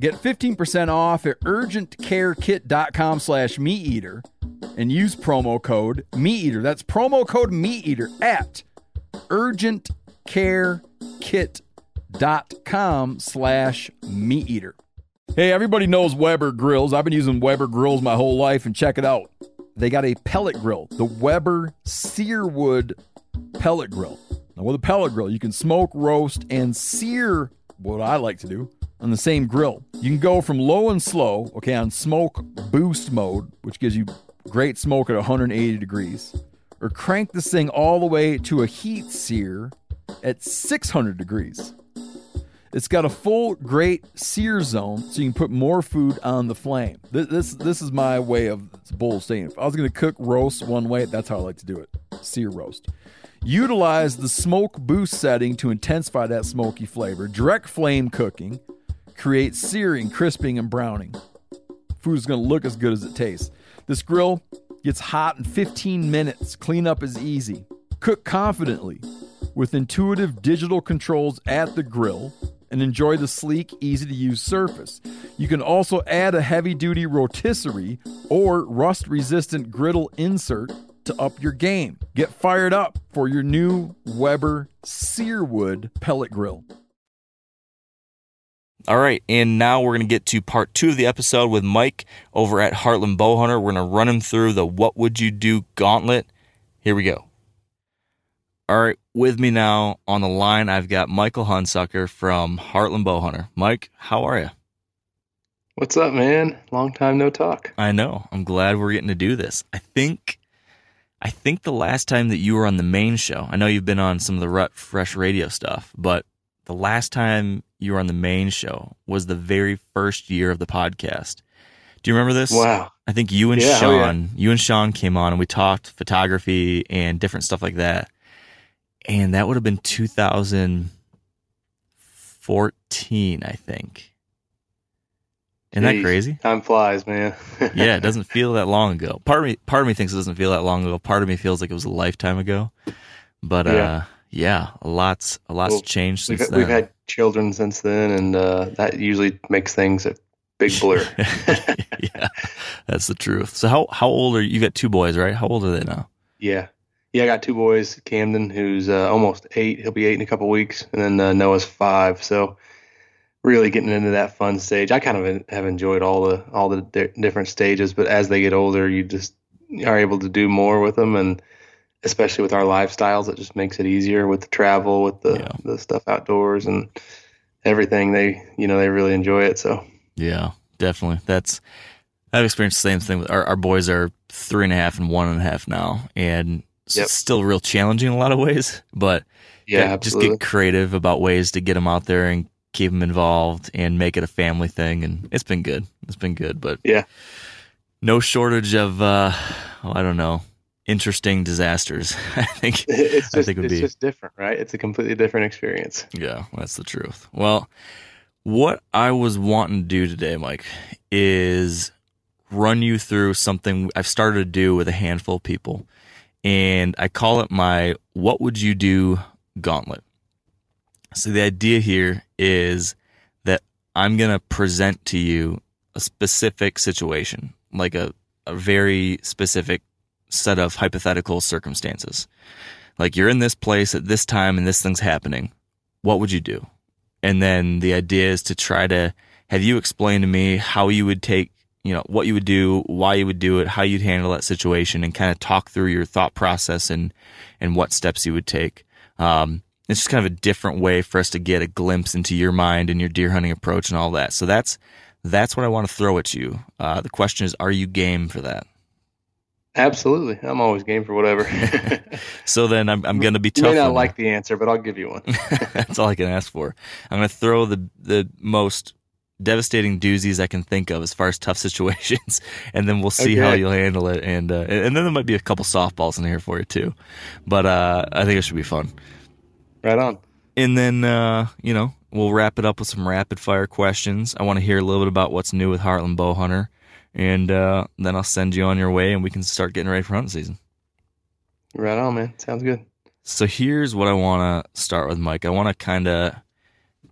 Get 15% off at urgentcarekit.com slash meateater. and use promo code MeatEater. That's promo code MeatEater at urgentcarekit.com slash MeatEater. Hey, everybody knows Weber grills. I've been using Weber grills my whole life, and check it out. They got a pellet grill, the Weber Searwood pellet grill. Now, with a pellet grill, you can smoke, roast, and sear what I like to do on the same grill. You can go from low and slow, okay, on smoke boost mode, which gives you great smoke at 180 degrees, or crank this thing all the way to a heat sear at 600 degrees. It's got a full great sear zone, so you can put more food on the flame. This this, this is my way of bull saying. If I was going to cook roast one way, that's how I like to do it: sear roast. Utilize the smoke boost setting to intensify that smoky flavor. Direct flame cooking creates searing, crisping, and browning. Food is going to look as good as it tastes. This grill gets hot in 15 minutes. Cleanup is easy. Cook confidently with intuitive digital controls at the grill and enjoy the sleek, easy to use surface. You can also add a heavy duty rotisserie or rust resistant griddle insert to up your game. Get fired up for your new Weber Searwood pellet grill. All right, and now we're going to get to part two of the episode with Mike over at Heartland Bowhunter. We're going to run him through the What Would You Do gauntlet. Here we go. All right, with me now on the line, I've got Michael Hunsucker from Heartland Bowhunter. Mike, how are you? What's up, man? Long time no talk. I know. I'm glad we're getting to do this. I think I think the last time that you were on the main show, I know you've been on some of the Rut Fresh radio stuff, but the last time you were on the main show was the very first year of the podcast. Do you remember this? Wow. I think you and Yeah, oh, Sean, yeah. you and Sean came on and we talked photography and different stuff like that. And that would have been 2014, I think. Isn't that crazy? Time flies, man. [laughs] yeah, it doesn't feel that long ago. Part of me, part of me thinks it doesn't feel that long ago. Part of me feels like it was a lifetime ago. But uh, Yeah. a lot's a lot's Well, changed we've, since we've had children since then, and uh, that usually makes things a big blur. [laughs] yeah, that's the truth. So how how old are you? You got two boys, right? How old are they now? yeah. Yeah, I got two boys. Camden, who's uh, almost eight. He'll be eight in a couple weeks. And then uh, Noah's five. So really getting into that fun stage. I kind of have enjoyed all the all the di- different stages, but as they get older, you just are able to do more with them and especially with our lifestyles, it just makes it easier with the travel, with the, Yeah. the stuff outdoors and everything. They, you know, they really enjoy it. So Yeah, definitely. That's I've experienced the same thing. With our, our boys are three and a half and one and a half now, and it's still real challenging in a lot of ways. But yeah, just absolutely. get creative about ways to get them out there and keep them involved and make it a family thing. And it's been good. It's been good, but Yeah. no shortage of uh, oh, I don't know, interesting disasters. [laughs] I think [laughs] it's I just think it would it's be just different, right? It's a completely different experience. Yeah, that's the truth. Well, what I was wanting to do today, Mike, is run you through something I've started to do with a handful of people. And I call it my What Would You Do Gauntlet. So the idea here is that I'm going to present to you a specific situation, like a, a very specific set of hypothetical circumstances. Like you're in this place at this time and this thing's happening. What would you do? And then the idea is to try to have you explain to me how you would take, you know, what you would do, why you would do it, how you'd handle that situation, and kind of talk through your thought process and and what steps you would take. Um, it's just kind of a different way for us to get a glimpse into your mind and your deer hunting approach and all that. So that's that's what I want to throw at you. Uh, the question is, are you game for that? Absolutely. I'm always game for whatever. [laughs] So then I'm I'm going to be tough. you may not like the answer, but I'll give you one. [laughs] That's all I can ask for. I'm going to throw the the most devastating doozies I can think of as far as tough [laughs] situations, and then we'll see how you'll handle it. And uh, and then there might be a couple softballs in here for you too. But uh, I think it should be fun. right on. And then uh, you know we'll wrap it up with some rapid fire questions. I want to hear a little bit about what's new with Heartland Bowhunter, and uh, then I'll send you on your way, and we can start getting ready for hunting season. Right on, man. Sounds good. So here's what I want to start with, Mike. I want to kind of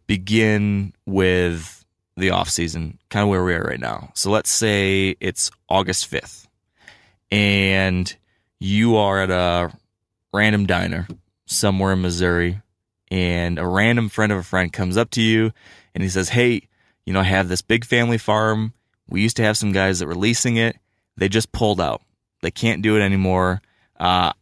begin with the off season, kind of where we are right now. So let's say it's August 5th and you are at a random diner somewhere in Missouri, and a random friend of a friend comes up to you and he says, Hey, you know, I have this big family farm. We used to have some guys that were leasing it. They just pulled out. They can't do it anymore. Uh,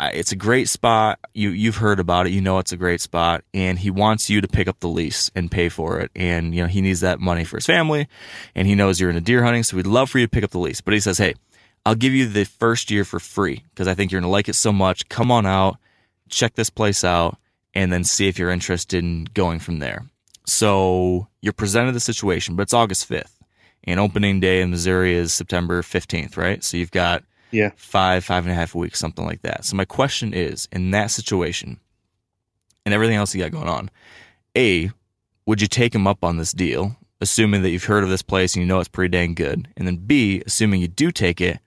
it's a great spot. You you've heard about it. You know it's a great spot, and he wants you to pick up the lease and pay for it. And you know he needs that money for his family, and he knows you're into deer hunting, so we'd love for you to pick up the lease. But he says, "Hey, I'll give you the first year for free because I think you're gonna like it so much. Come on out, check this place out, and then see if you're interested in going from there." So you're presented the situation, but it's August 5th, and opening day in Missouri is September 15th, right? So you've got Yeah. five, five and a half weeks, something like that. So my question is, in that situation and everything else you got going on, A, would you take him up on this deal, assuming that you've heard of this place and you know it's pretty dang good? And then B, assuming you do take it,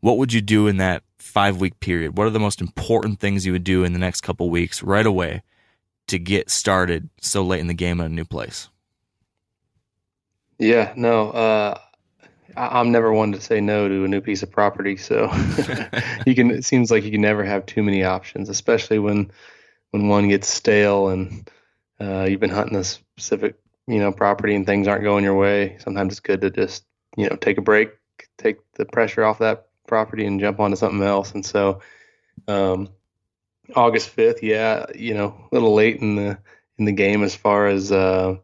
what would you do in that five week period? What are the most important things you would do in the next couple weeks right away to get started so late in the game in a new place? Yeah, no, uh, I, I'm never one to say no to a new piece of property. So [laughs] you can. It seems like you can never have too many options, especially when when one gets stale and uh, you've been hunting a specific you know property and things aren't going your way. Sometimes it's good to just you know take a break, take the pressure off that property, and jump onto something else. And so, um, August fifth, yeah, you know, a little late in the in the game as far as uh,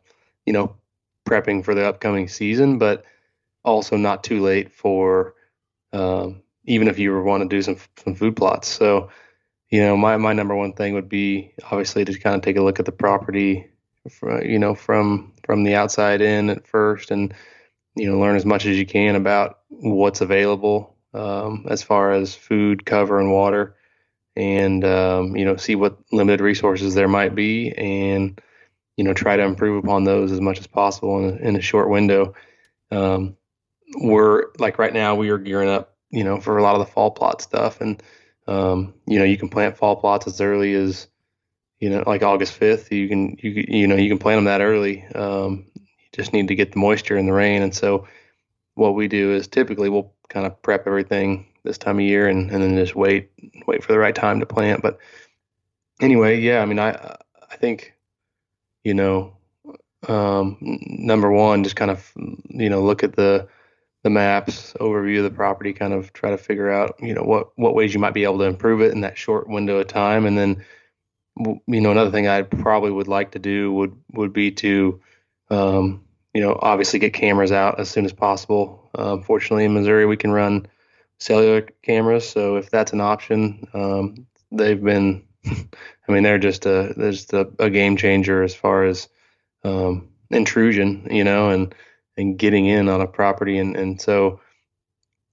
you know prepping for the upcoming season, but also not too late for um, even if you want to do some some food plots. So, you know, my my number one thing would be obviously to kind of take a look at the property, for, you know, from from the outside in at first, and you know, learn as much as you can about what's available um, as far as food, cover, and water, and um, you know, see what limited resources there might be, and you know, try to improve upon those as much as possible in a, in a short window. Um, we're like right now we are gearing up, you know, for a lot of the fall plot stuff, and um, you know, you can plant fall plots as early as, you know, like August fifth. You can you you know you can plant them that early. Um, you just need to get the moisture and the rain, and so what we do is typically we'll kind of prep everything this time of year, and, and then just wait wait for the right time to plant. But anyway, yeah, I mean, I I think you know, um, number one, just kind of, you know, look at the the maps, overview of the property, kind of try to figure out, you know, what what ways you might be able to improve it in that short window of time, and then, you know, another thing I probably would like to do would would be to, um, you know, obviously get cameras out as soon as possible. Um, fortunately, in Missouri, we can run cellular cameras, so if that's an option, um, they've been [laughs] I mean, they're just a just a, a game changer as far as um, intrusion, you know, and and getting in on a property, and and so,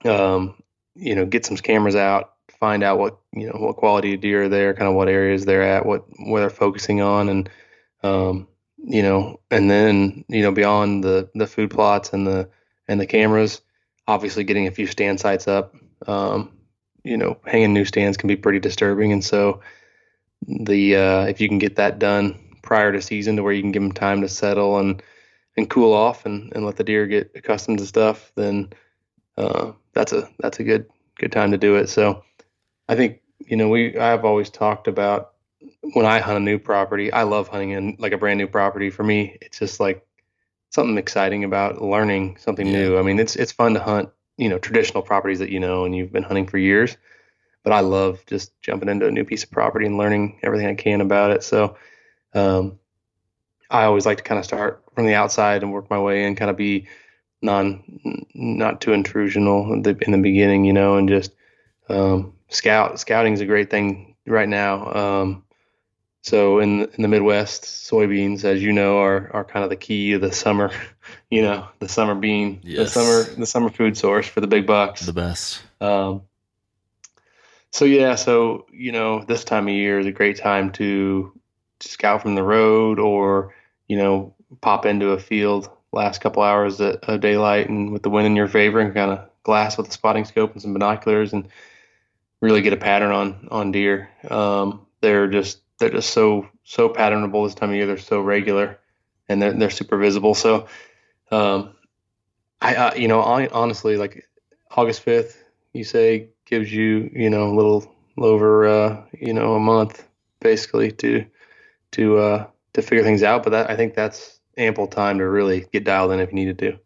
um, you know, get some cameras out, find out what you know what quality of deer are there, kind of what areas they're at, what where they're focusing on, and um, you know, and then you know beyond the the food plots and the and the cameras, obviously getting a few stand sites up. Um, you know, hanging new stands can be pretty disturbing, and so the uh, if you can get that done prior to season to where you can give them time to settle and and cool off and, and let the deer get accustomed to stuff, then uh, that's a that's a good good time to do it. So I think you know we I've always talked about when I hunt a new property. I love hunting in like a brand new property. For me, it's just like something exciting about learning something Yeah. new. I mean, it's it's fun to hunt you know traditional properties that you know and you've been hunting for years but I love just jumping into a new piece of property and learning everything I can about it. So um, I always like to kind of start from the outside and work my way in, kind of be non not too intrusional in the, in the beginning, you know, and just um, scout. Scouting is a great thing right now. Um, so in in the Midwest, soybeans, as you know, are are kind of the key of the summer. [laughs] You know, the summer bean, the summer the summer food source for the big bucks. The best. Um, so yeah, so you know, this time of year is a great time to, scout from the road, or you know, pop into a field last couple hours of daylight and with the wind in your favor, and kind of glass with a spotting scope and some binoculars, and really get a pattern on on deer. Um, they're just they're just so so patternable this time of year. They're so regular, and they're they're super visible. So, um, I uh, you know, I, honestly like August fifth you say gives you you know a little over uh, you know a month basically to to uh, to figure things out. But that, I think that's ample time to really get dialed in if you needed to.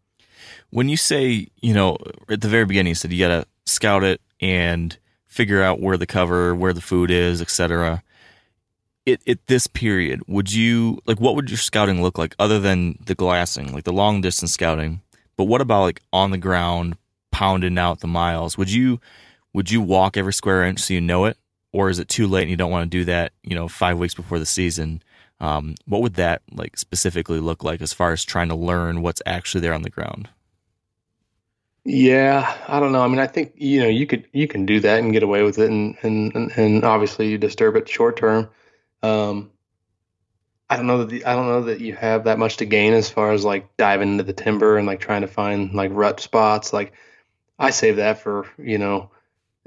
When you say you know at the very beginning, you said you got to scout it and figure out where the cover, where the food is, etc. It, at this period, would you like what would your scouting look like other than the glassing, like the long distance scouting? But what about like on the ground, pounding out the miles? Would you would you walk every square inch so you know it, or is it too late and you don't want to do that? You know, five weeks before the season. Um, what would that like specifically look like as far as trying to learn what's actually there on the ground? Yeah, I don't know. I mean, I think you know you could you can do that and get away with it, and and and obviously you disturb it short term. Um, I don't know that the, I don't know that you have that much to gain as far as like diving into the timber and like trying to find like rut spots. Like I save that for you know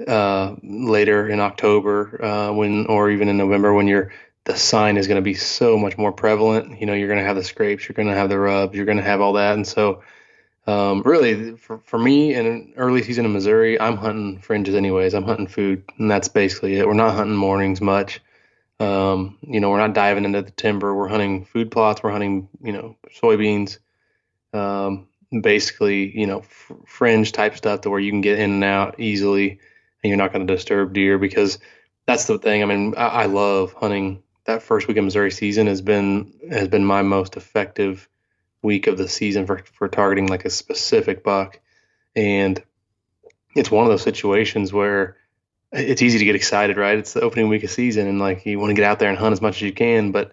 uh, later in October uh, when or even in November when you're the sign is going to be so much more prevalent. You know, you're going to have the scrapes, you're going to have the rubs, you're going to have all that, and so um, really, for, for me in early season in Missouri, I'm hunting fringes anyways. I'm hunting food, and that's basically it. We're not hunting mornings much. Um, you know, we're not diving into the timber. We're hunting food plots. We're hunting, you know, soybeans. Um, basically, you know, fringe type stuff to where you can get in and out easily, and you're not going to disturb deer because that's the thing. I mean, I, I love hunting. That first week of Missouri season has been has been my most effective week of the season for, for targeting like a specific buck. And it's one of those situations where it's easy to get excited, right? It's the opening week of season and like you want to get out there and hunt as much as you can. But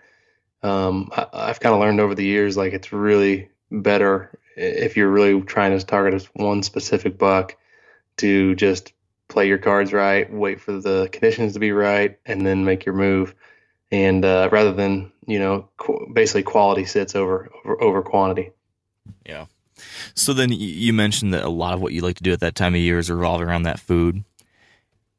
um, I, have kind of learned over the years, like it's really better if you're really trying to target one specific buck to just play your cards right, wait for the conditions to be right, and then make your move and uh, rather than you know qu- basically quality sits over, over over quantity. Yeah. So then you mentioned that a lot of what you like to do at that time of year is revolve around that food.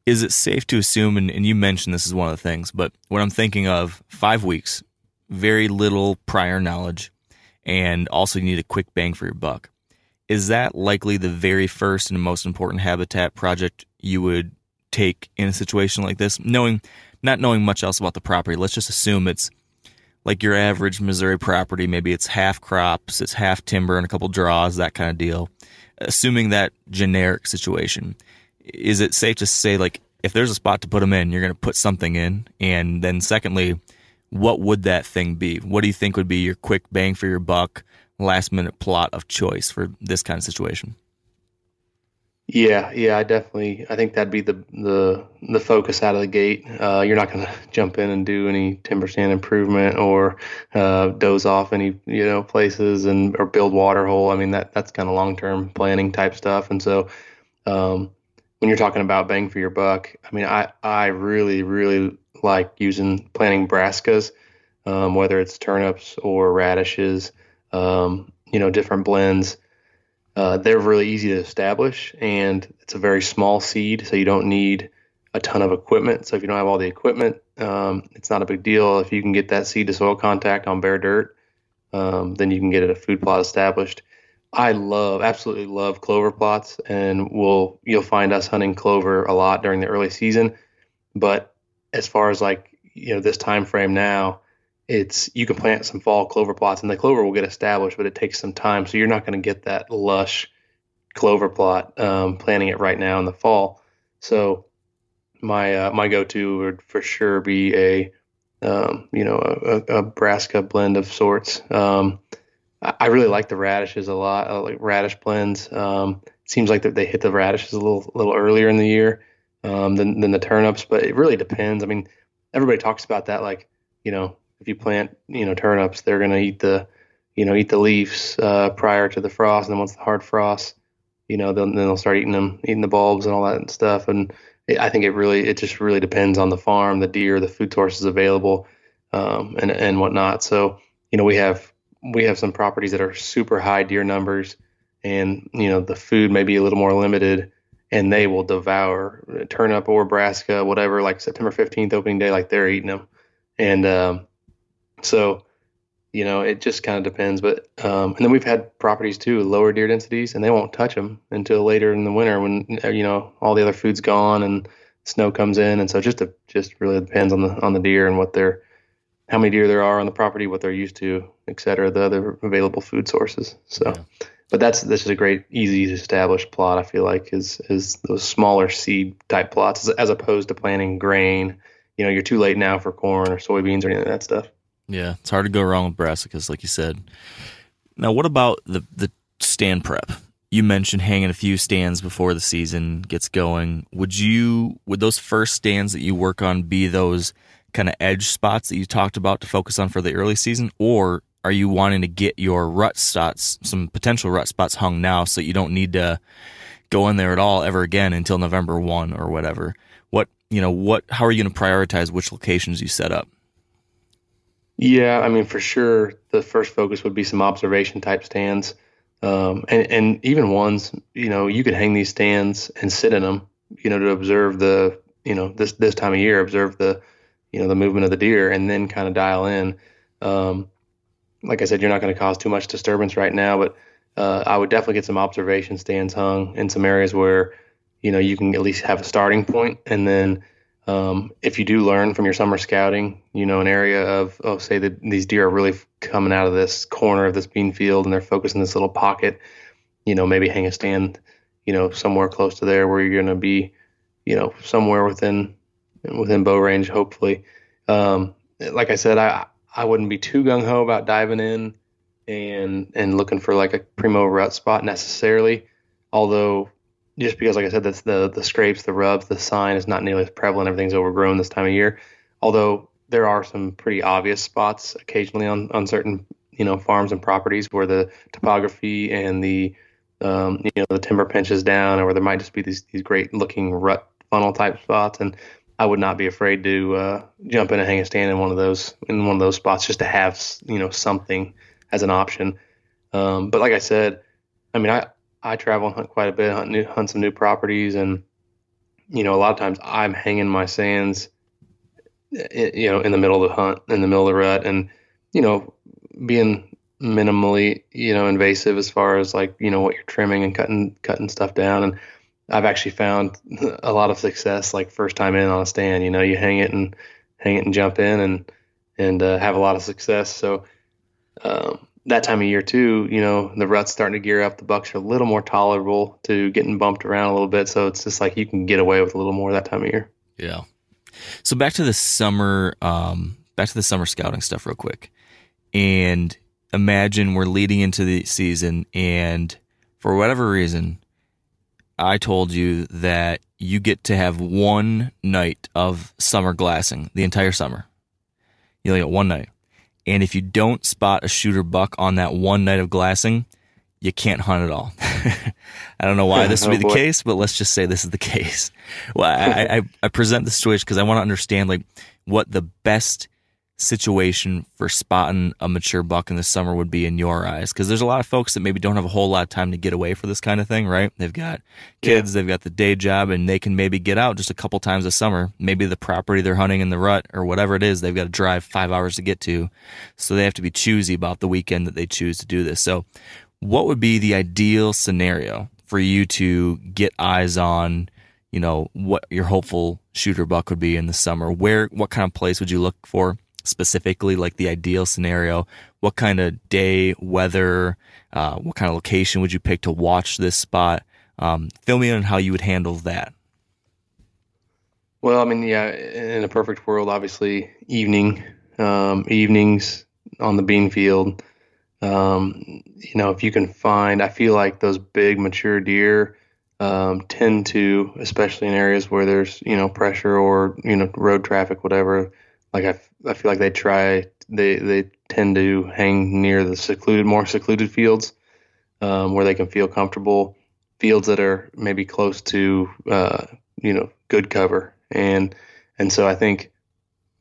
Is it safe to assume, and, and you mentioned this is one of the things, but what I'm thinking of five weeks, very little prior knowledge, and also you need a quick bang for your buck. Is that likely the very first and most important habitat project you would take in a situation like this, knowing not knowing much else about the property, let's just assume it's like your average Missouri property. Maybe it's half crops, it's half timber and a couple draws, that kind of deal. Assuming that generic situation, is it safe to say like if there's a spot to put them in, you're going to put something in? And then secondly, what would that thing be? What do you think would be your quick bang for your buck, last minute plot of choice for this kind of situation? Yeah, yeah, I definitely. I think that'd be the the the focus out of the gate. Uh, you're not going [laughs] to jump in and do any timber stand improvement or uh, doze off any you know places and or build water hole. I mean that that's kind of long term planning type stuff. And so um, when you're talking about bang for your buck, I mean I I really really like using planting brassicas, um, whether it's turnips or radishes, um, you know different blends. Uh, they're really easy to establish, and it's a very small seed, so you don't need a ton of equipment. So if you don't have all the equipment, um, it's not a big deal. If you can get that seed to soil contact on bare dirt, um, then you can get a food plot established. I love, absolutely love clover plots, and we'll you'll find us hunting clover a lot during the early season. But as far as like you know this time frame now, it's you can plant some fall clover plots and the clover will get established, but it takes some time. So you're not going to get that lush clover plot um, planting it right now in the fall. So my uh, my go-to would for sure be a um, you know a, a, brassica blend of sorts. Um, I, really like the radishes a lot. I like radish blends. Um, seems like that they hit the radishes a little little earlier in the year um, than than the turnips, but it really depends. I mean, everybody talks about that like you know if you plant, you know, turnips, they're going to eat the, you know, eat the leaves uh, prior to the frost, and then once the hard frost, you know, then, then they'll start eating them, eating the bulbs and all that stuff. And it, I think it really, it just really depends on the farm, the deer, the food sources available, um, and and whatnot. So, you know, we have we have some properties that are super high deer numbers, and you know, the food may be a little more limited and they will devour turnip or brassica, whatever, like September 15th opening day, like they're eating them. And um, so, you know, it just kind of depends. But um, and then we've had properties too, lower deer densities, and they won't touch them until later in the winter when you know all the other food's gone and snow comes in, and so just a, just really depends on the on the deer and what they're how many deer there are on the property, what they're used to, et cetera, the other available food sources. So, yeah. but that's this is a great, easy to establish plot. I feel like is is those smaller seed type plots as, as opposed to planting grain. You know, you're too late now for corn or soybeans or any of that stuff. Yeah, it's hard to go wrong with brassicas, like you said. Now, what about the the stand prep? You mentioned hanging a few stands before the season gets going. Would you would those first stands that you work on be those kind of edge spots that you talked about to focus on for the early season, or are you wanting to get your rut spots, some potential rut spots hung now, so you don't need to go in there at all ever again until November one or whatever? What you know, what how are you going to prioritize which locations you set up? Yeah, I mean, for sure, the first focus would be some observation type stands, um, and and even ones, you know, you could hang these stands and sit in them, you know, to observe the, you know, this this time of year, observe the, you know, the movement of the deer, and then kind of dial in. Um, like I said, you're not going to cause too much disturbance right now, but uh, I would definitely get some observation stands hung in some areas where, you know, you can at least have a starting point, and then um, if you do learn from your summer scouting, you know, an area of, oh, say that these deer are really coming out of this corner of this bean field and they're focused in this little pocket, you know, maybe hang a stand, you know, somewhere close to there where you're going to be, you know, somewhere within within bow range, hopefully. Um, like I said, I I wouldn't be too gung ho about diving in and and looking for like a primo rut spot necessarily, although just because, like I said, that's the the scrapes, the rubs, the sign is not nearly as prevalent. Everything's overgrown this time of year. Although there are some pretty obvious spots occasionally on on certain you know farms and properties where the topography and the um, you know the timber pinches down, or there might just be these these great looking rut funnel type spots. And I would not be afraid to uh, jump in and hang a stand in one of those in one of those spots just to have you know something as an option. Um, but like I said, I mean I I travel and hunt quite a bit, hunt new, hunt some new properties, and you know, a lot of times I'm hanging my sands, you know, in the middle of the hunt, in the middle of the rut, and you know, being minimally, you know, invasive as far as like you know what you're trimming and cutting cutting stuff down, and I've actually found a lot of success like first time in on a stand. You know, you hang it and hang it and jump in and and uh, have a lot of success. So um, that time of year too, you know, the rut's starting to gear up. The bucks are a little more tolerable to getting bumped around a little bit, so it's just like you can get away with a little more that time of year. Yeah. So back to the summer, um, back to the summer scouting stuff, real quick, and imagine we're leading into the season, and for whatever reason, I told you that you get to have one night of summer glassing the entire summer. You only get one night. And if you don't spot a shooter buck on that one night of glassing, you can't hunt at all. [laughs] I don't know why this would be [laughs] oh, the case, but let's just say this is the [laughs] case. Well, I, I, I present the situation because I want to understand like what the best situation for spotting a mature buck in the summer would be in your eyes? Because there's a lot of folks that maybe don't have a whole lot of time to get away for this kind of thing, right? They've got kids, yeah. they've got the day job, and they can maybe get out just a couple times a summer. Maybe the property they're hunting in the rut or whatever it is, they've got to drive five hours to get to. So they have to be choosy about the weekend that they choose to do this. So, what would be the ideal scenario for you to get eyes on? You know what your hopeful shooter buck would be in the summer. Where, what kind of place would you look for? Specifically, like the ideal scenario? What kind of day, weather, uh, what kind of location would you pick to watch this spot? Um, fill me in on how you would handle that. Well, I mean, yeah, in a perfect world, obviously, evening, um, evenings on the bean field. Um, you know, if you can find, I feel like those big mature deer um, tend to, especially in areas where there's you know pressure or you know road traffic, whatever, like I, I feel like they try they they tend to hang near the secluded more secluded fields um, where they can feel comfortable fields that are maybe close to uh, you know good cover. And and so I think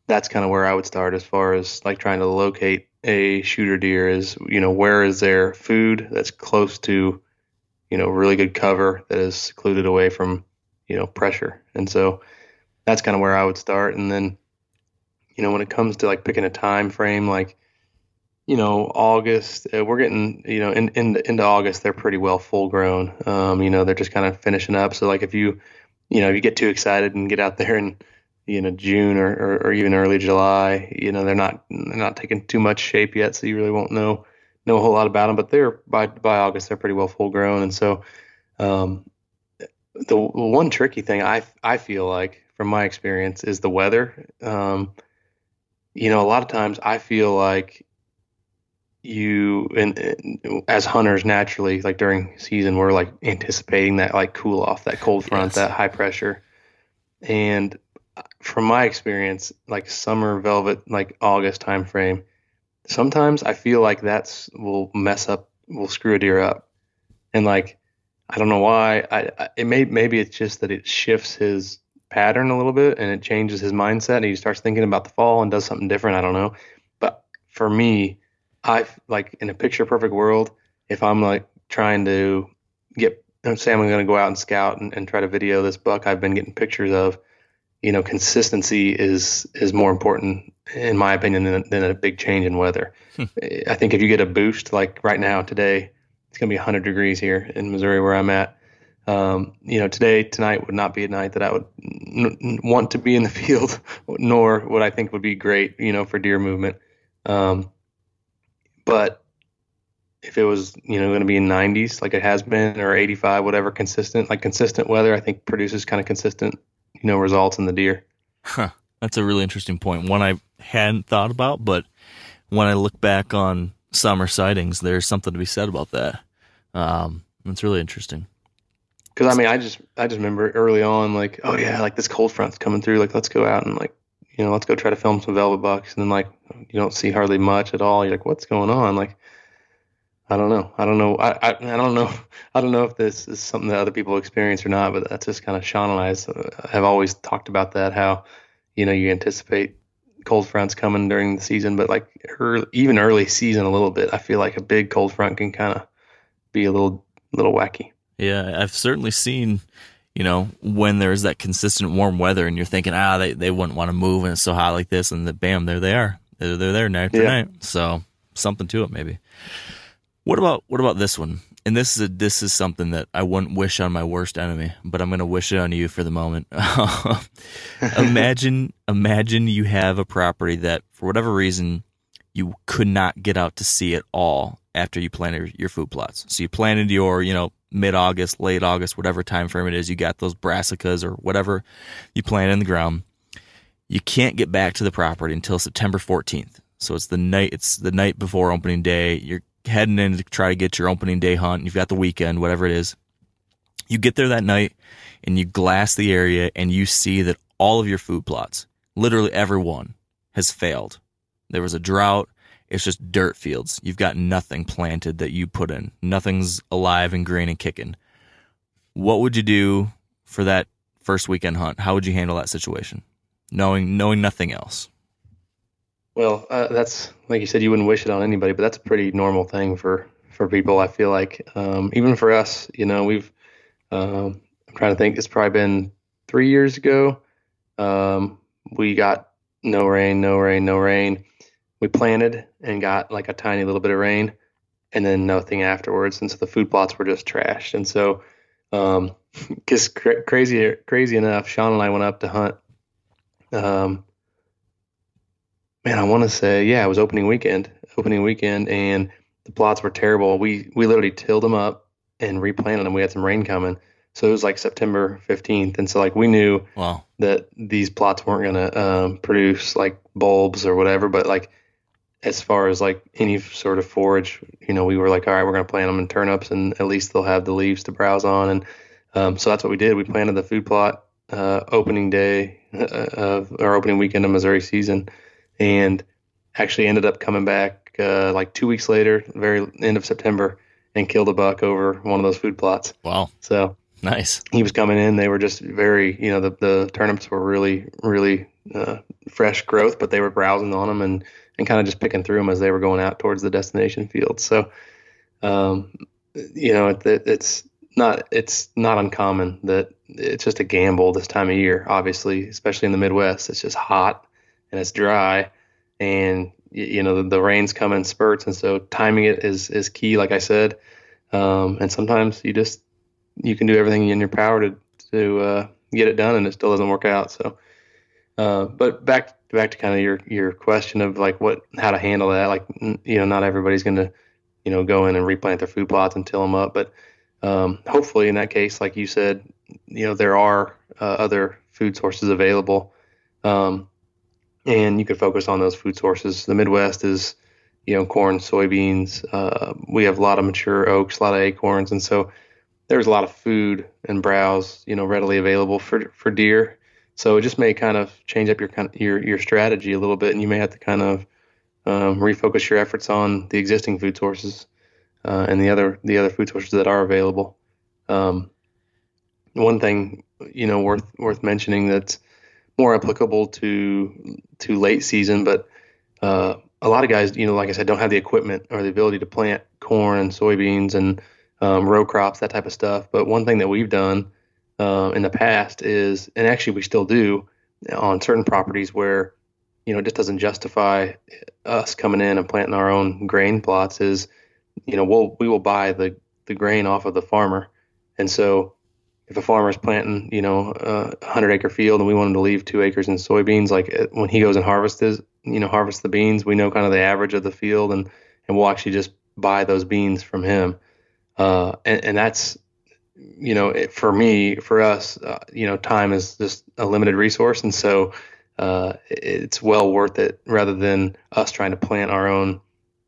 that's kind of where I would start as far as like trying to locate a shooter deer is you know where is there food that's close to you know really good cover that is secluded away from you know pressure. And so that's kind of where I would start. And then you know, when it comes to like picking a time frame, like you know, August, uh, we're getting, you know, in, in into August, they're pretty well full grown. Um, you know, they're just kind of finishing up. So like if you, you know, if you get too excited and get out there in, you know, June or, or, or even early July, you know, they're not they're not taking too much shape yet, so you really won't know know a whole lot about them. But they're by by August, they're pretty well full grown, and so um, the one tricky thing I I feel like from my experience is the weather. Um, you know, a lot of times I feel like you and, and, as hunters naturally like during season we're like anticipating that like cool off that cold front yes. that high pressure and from my experience like summer velvet like august time frame sometimes i feel like that's will mess up will screw a deer up and like i don't know why i, I it may maybe it's just that it shifts his pattern a little bit and it changes his mindset and he starts thinking about the fall and does something different i don't know but for me I like in a picture perfect world, if I'm like trying to get, say I'm going to go out and scout and, and try to video this buck I've been getting pictures of, you know, consistency is is more important in my opinion than, than a big change in weather. Hmm. I think if you get a boost like right now today, it's going to be 100 degrees here in Missouri where I'm at. Um, you know, today tonight would not be a night that I would n- want to be in the [laughs] field, nor what I think would be great, you know, for deer movement. Um, but if it was, you know, going to be in 90s like it has been or 85, whatever, consistent, like consistent weather, I think produces kind of consistent, you know, results in the deer. Huh. That's a really interesting point. One I hadn't thought about, but when I look back on summer sightings, there's something to be said about that. Um, it's really interesting. Cause I mean, I just, I just remember early on, like, oh yeah, like this cold front's coming through. Like, let's go out and like you know, let's go try to film some velvet bucks. And then like, you don't see hardly much at all. You're like, what's going on? Like, I don't know. I don't know. I, I, I don't know. [laughs] I don't know if this is something that other people experience or not, but that's just kind of Sean and I uh, have always talked about that, how, you know, you anticipate cold fronts coming during the season, but like early, even early season a little bit, I feel like a big cold front can kind of be a little, little wacky. Yeah. I've certainly seen, you know, when there's that consistent warm weather and you're thinking, ah, they, they wouldn't want to move and it's so hot like this, and the, bam, there they are. They're, they're there night after yeah. night. So something to it, maybe. What about what about this one? And this is a, this is something that I wouldn't wish on my worst enemy, but I'm going to wish it on you for the moment. [laughs] imagine imagine you have a property that for whatever reason you could not get out to see at all after you planted your food plots. So you planted your, you know, mid August, late August, whatever time frame it is, you got those brassicas or whatever you plant in the ground. You can't get back to the property until September 14th. So it's the night it's the night before opening day. You're heading in to try to get your opening day hunt. You've got the weekend, whatever it is. You get there that night and you glass the area and you see that all of your food plots, literally every one, has failed. There was a drought. It's just dirt fields. You've got nothing planted that you put in. Nothing's alive and green and kicking. What would you do for that first weekend hunt? How would you handle that situation, knowing knowing nothing else? Well, uh, that's like you said, you wouldn't wish it on anybody, but that's a pretty normal thing for for people. I feel like um, even for us, you know, we've um, I'm trying to think. It's probably been three years ago. Um, we got no rain, no rain, no rain we planted and got like a tiny little bit of rain and then nothing afterwards. And so the food plots were just trashed. And so, um, [laughs] cause cra- crazy, crazy enough, Sean and I went up to hunt. Um, man, I want to say, yeah, it was opening weekend, opening weekend, and the plots were terrible. We, we literally tilled them up and replanted them. We had some rain coming. So it was like September 15th. And so like we knew wow. that these plots weren't going to, um, produce like bulbs or whatever, but like as far as like any sort of forage, you know, we were like, all right, we're going to plant them in turnips, and at least they'll have the leaves to browse on. And um, so that's what we did. We planted the food plot uh, opening day uh, of our opening weekend of Missouri season, and actually ended up coming back uh, like two weeks later, very end of September, and killed a buck over one of those food plots. Wow! So nice. He was coming in. They were just very, you know, the the turnips were really, really uh, fresh growth, but they were browsing on them and and kind of just picking through them as they were going out towards the destination field. So, um, you know, it, it, it's not it's not uncommon that it's just a gamble this time of year. Obviously, especially in the Midwest, it's just hot and it's dry, and you know the, the, rains come in spurts, and so timing it is is key. Like I said, um, and sometimes you just you can do everything in your power to to uh, get it done, and it still doesn't work out. So, uh, but back back to kind of your your question of like what how to handle that. Like you know, not everybody's going to you know go in and replant their food plots and till them up, but um, hopefully in that case, like you said, you know there are uh, other food sources available. Um, and you could focus on those food sources. The Midwest is, you know, corn, soybeans. Uh, we have a lot of mature oaks, a lot of acorns, and so there's a lot of food and browse, you know, readily available for for deer. So it just may kind of change up your kind your your strategy a little bit, and you may have to kind of um, refocus your efforts on the existing food sources uh, and the other the other food sources that are available. Um, one thing you know worth worth mentioning that's more applicable to to late season, but uh, a lot of guys, you know, like I said, don't have the equipment or the ability to plant corn and soybeans and um, row crops, that type of stuff. But one thing that we've done uh, in the past is, and actually we still do on certain properties where, you know, it just doesn't justify us coming in and planting our own grain plots. Is, you know, we'll we will buy the the grain off of the farmer, and so if a farmer's planting, you know, a hundred acre field and we want him to leave two acres in soybeans, like when he goes and harvests, you know, harvest the beans, we know kind of the average of the field and, and we'll actually just buy those beans from him. Uh, and, and that's, you know, it, for me, for us, uh, you know, time is just a limited resource. And so, uh, it's well worth it rather than us trying to plant our own,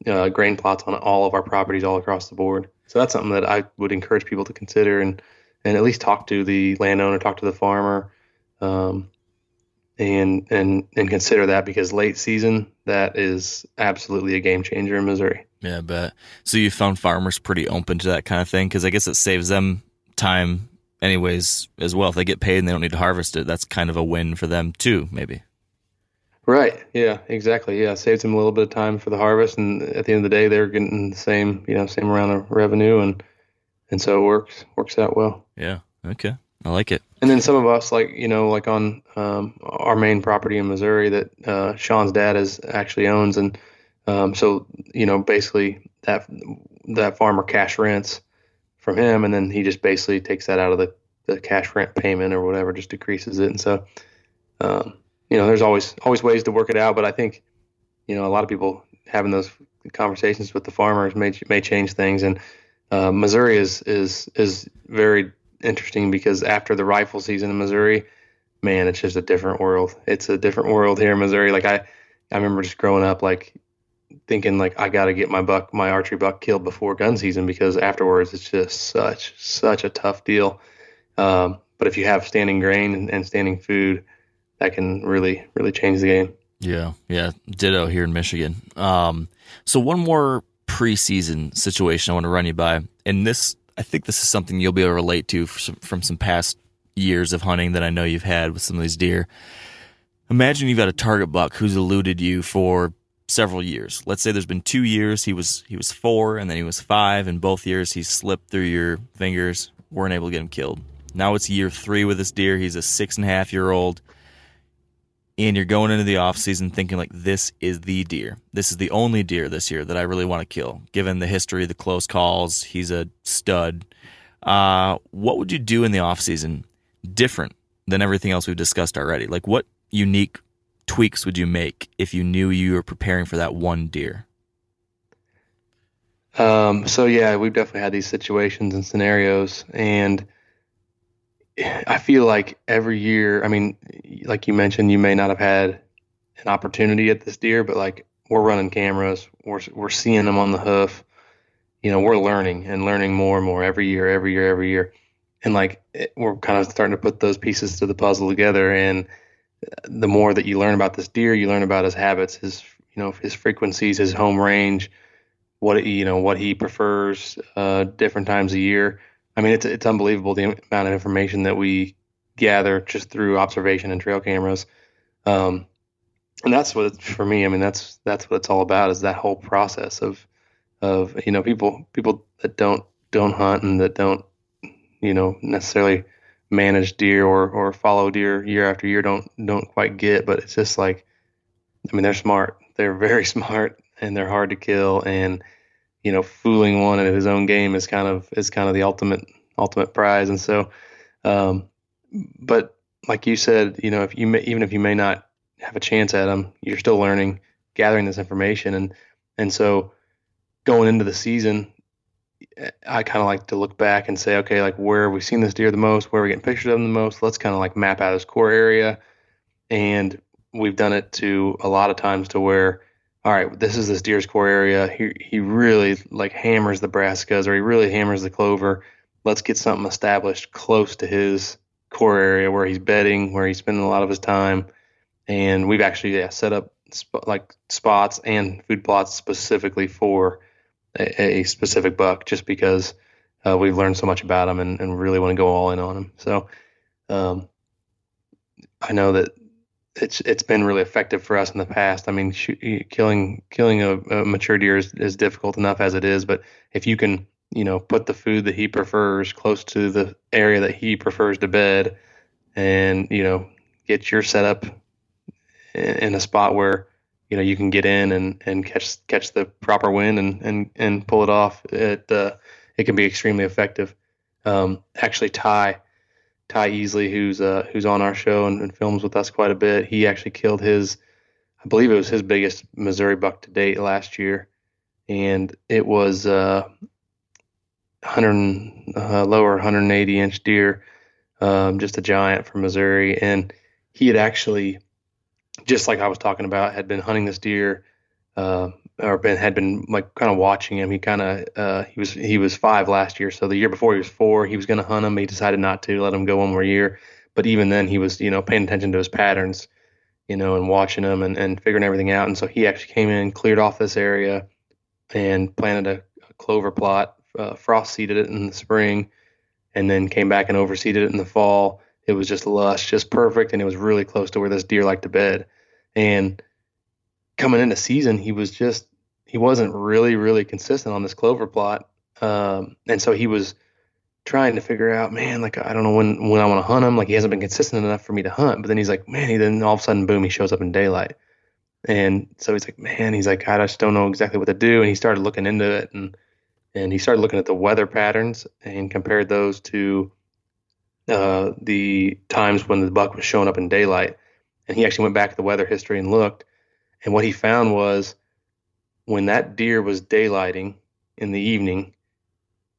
uh, grain plots on all of our properties all across the board. So that's something that I would encourage people to consider and, and at least talk to the landowner, talk to the farmer, um, and and and consider that because late season that is absolutely a game changer in Missouri. Yeah, I bet. So you found farmers pretty open to that kind of thing because I guess it saves them time anyways as well. If they get paid and they don't need to harvest it, that's kind of a win for them too, maybe. Right. Yeah. Exactly. Yeah. Saves them a little bit of time for the harvest, and at the end of the day, they're getting the same, you know, same amount of revenue, and and so it works works out well. Yeah. Okay. I like it. And then some of us, like you know, like on um, our main property in Missouri that uh, Sean's dad is actually owns, and um, so you know, basically that that farmer cash rents from him, and then he just basically takes that out of the, the cash rent payment or whatever, just decreases it. And so, um, you know, there's always always ways to work it out, but I think you know a lot of people having those conversations with the farmers may may change things and uh, Missouri is is is very interesting because after the rifle season in Missouri, man, it's just a different world. It's a different world here in Missouri. Like I, I remember just growing up, like thinking like I got to get my buck, my archery buck killed before gun season because afterwards it's just such such a tough deal. Um, but if you have standing grain and, and standing food, that can really really change the game. Yeah, yeah, ditto here in Michigan. Um, so one more preseason situation I want to run you by. And this, I think this is something you'll be able to relate to some, from some past years of hunting that I know you've had with some of these deer. Imagine you've got a target buck who's eluded you for several years. Let's say there's been two years he was he was four and then he was five, and both years he slipped through your fingers, weren't able to get him killed. Now it's year three with this deer. He's a six and a half year old and you're going into the off season thinking like this is the deer. This is the only deer this year that I really want to kill. Given the history, the close calls, he's a stud. Uh, what would you do in the off season different than everything else we've discussed already? Like what unique tweaks would you make if you knew you were preparing for that one deer? Um, so yeah, we've definitely had these situations and scenarios, and I feel like every year, I mean, like you mentioned, you may not have had an opportunity at this deer, but like we're running cameras, we're we're seeing them on the hoof. You know, we're learning and learning more and more every year, every year, every year, and like it, we're kind of starting to put those pieces to the puzzle together. And the more that you learn about this deer, you learn about his habits, his you know his frequencies, his home range, what you know what he prefers, uh, different times a year I mean, it's it's unbelievable the amount of information that we gather just through observation and trail cameras. Um, and that's what for me. I mean, that's that's what it's all about is that whole process of of you know people people that don't don't hunt and that don't you know necessarily manage deer or or follow deer year after year don't don't quite get. But it's just like I mean, they're smart. they're [laughs] very smart and they're hard to kill and you know fooling one at his own game is kind of is kind of the ultimate ultimate prize and so um, but like you said you know if you may, even if you may not have a chance at them you're still learning gathering this information and and so going into the season I kind of like to look back and say, okay, like where have we seen this deer the most? Where are we getting pictures of them the most? Let's kind of like map out his core area. And we've done it to a lot of times to where, all right, this is this deer's core area. He he really like hammers the brassicas or he really hammers the clover. Let's get something established close to his core area where he's bedding, where he's spending a lot of his time. And we've actually yeah, set up sp- like spots and food plots specifically for a, a specific buck, just because uh, we've learned so much about him and, and really want to go all in on him. So um, I know that it's it's been really effective for us in the past. I mean, killing killing a, a mature deer is, is difficult enough as it is, but if you can, you know, put the food that he prefers close to the area that he prefers to bed, and you know, get your setup in, in a spot where you know you can get in and, and catch catch the proper wind and and, and pull it off. It uh, it can be extremely effective. Um, actually, Ty Ty Easley, who's uh, who's on our show and, and, films with us quite a bit. He actually killed his, I believe it was his biggest Missouri buck to date last year, and it was uh, 100 uh, lower 180 inch deer, um, just a giant from Missouri, and he had actually, just like I was talking about, had been hunting this deer. Uh, or been had been like kind of watching him. He kind of uh, he was he was five last year, so the year before he was four. He was going to hunt him. He decided not to let him go one more year. But even then, he was you know paying attention to his patterns, you know, and watching them and, and figuring everything out. And so he actually came in, cleared off this area, and planted a, a clover plot. Uh, frost seeded it in the spring, and then came back and overseeded it in the fall. It was just lush, just perfect, and it was really close to where this deer liked to bed. And coming into season, he was just he wasn't really really consistent on this clover plot, um, and so he was trying to figure out, man, like I don't know when when I want to hunt him. Like he hasn't been consistent enough for me to hunt. But then he's like, man, he then all of a sudden, boom, he shows up in daylight, and so he's like, man, he's like, I just don't know exactly what to do. And he started looking into it, and and he started looking at the weather patterns and compared those to uh, the times when the buck was showing up in daylight. And he actually went back to the weather history and looked, and what he found was when that deer was daylighting in the evening,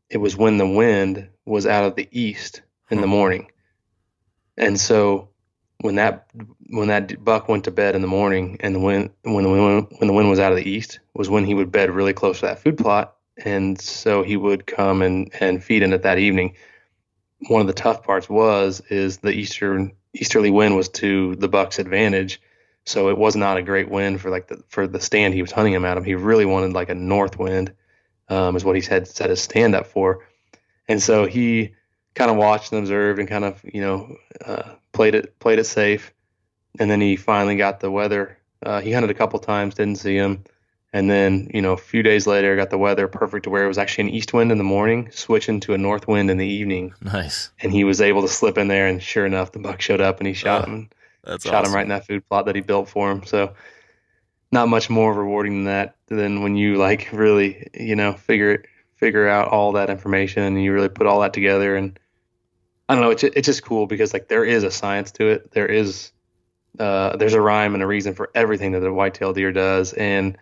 it was when the wind was out of the east in the morning. And so when that when that buck went to bed in the morning and the wind when the wind when the wind was out of the east was when he would bed really close to that food plot and so he would come and and feed in it that evening. One of the tough parts was is the eastern easterly wind was to the buck's advantage so it was not a great wind for like the for the stand he was hunting him at of. He really wanted like a north wind, um, is what he had set his stand up for. And so he kind of watched and observed and kind of you know uh, played it played it safe. And then he finally got the weather. Uh, he hunted a couple times, didn't see him. And then, you know, a few days later, got the weather perfect to where it was actually an east wind in the morning, switching to a north wind in the evening. Nice. And he was able to slip in there, and sure enough, the buck showed up and he shot Oh. him. That's shot awesome. him right in that food plot that he built for him. So not much more rewarding than that than when you like really, you know, figure figure out all that information and you really put all that together and I don't know, it's it's just cool because like there is a science to it. There is uh there's a rhyme and a reason for everything that the whitetail deer does and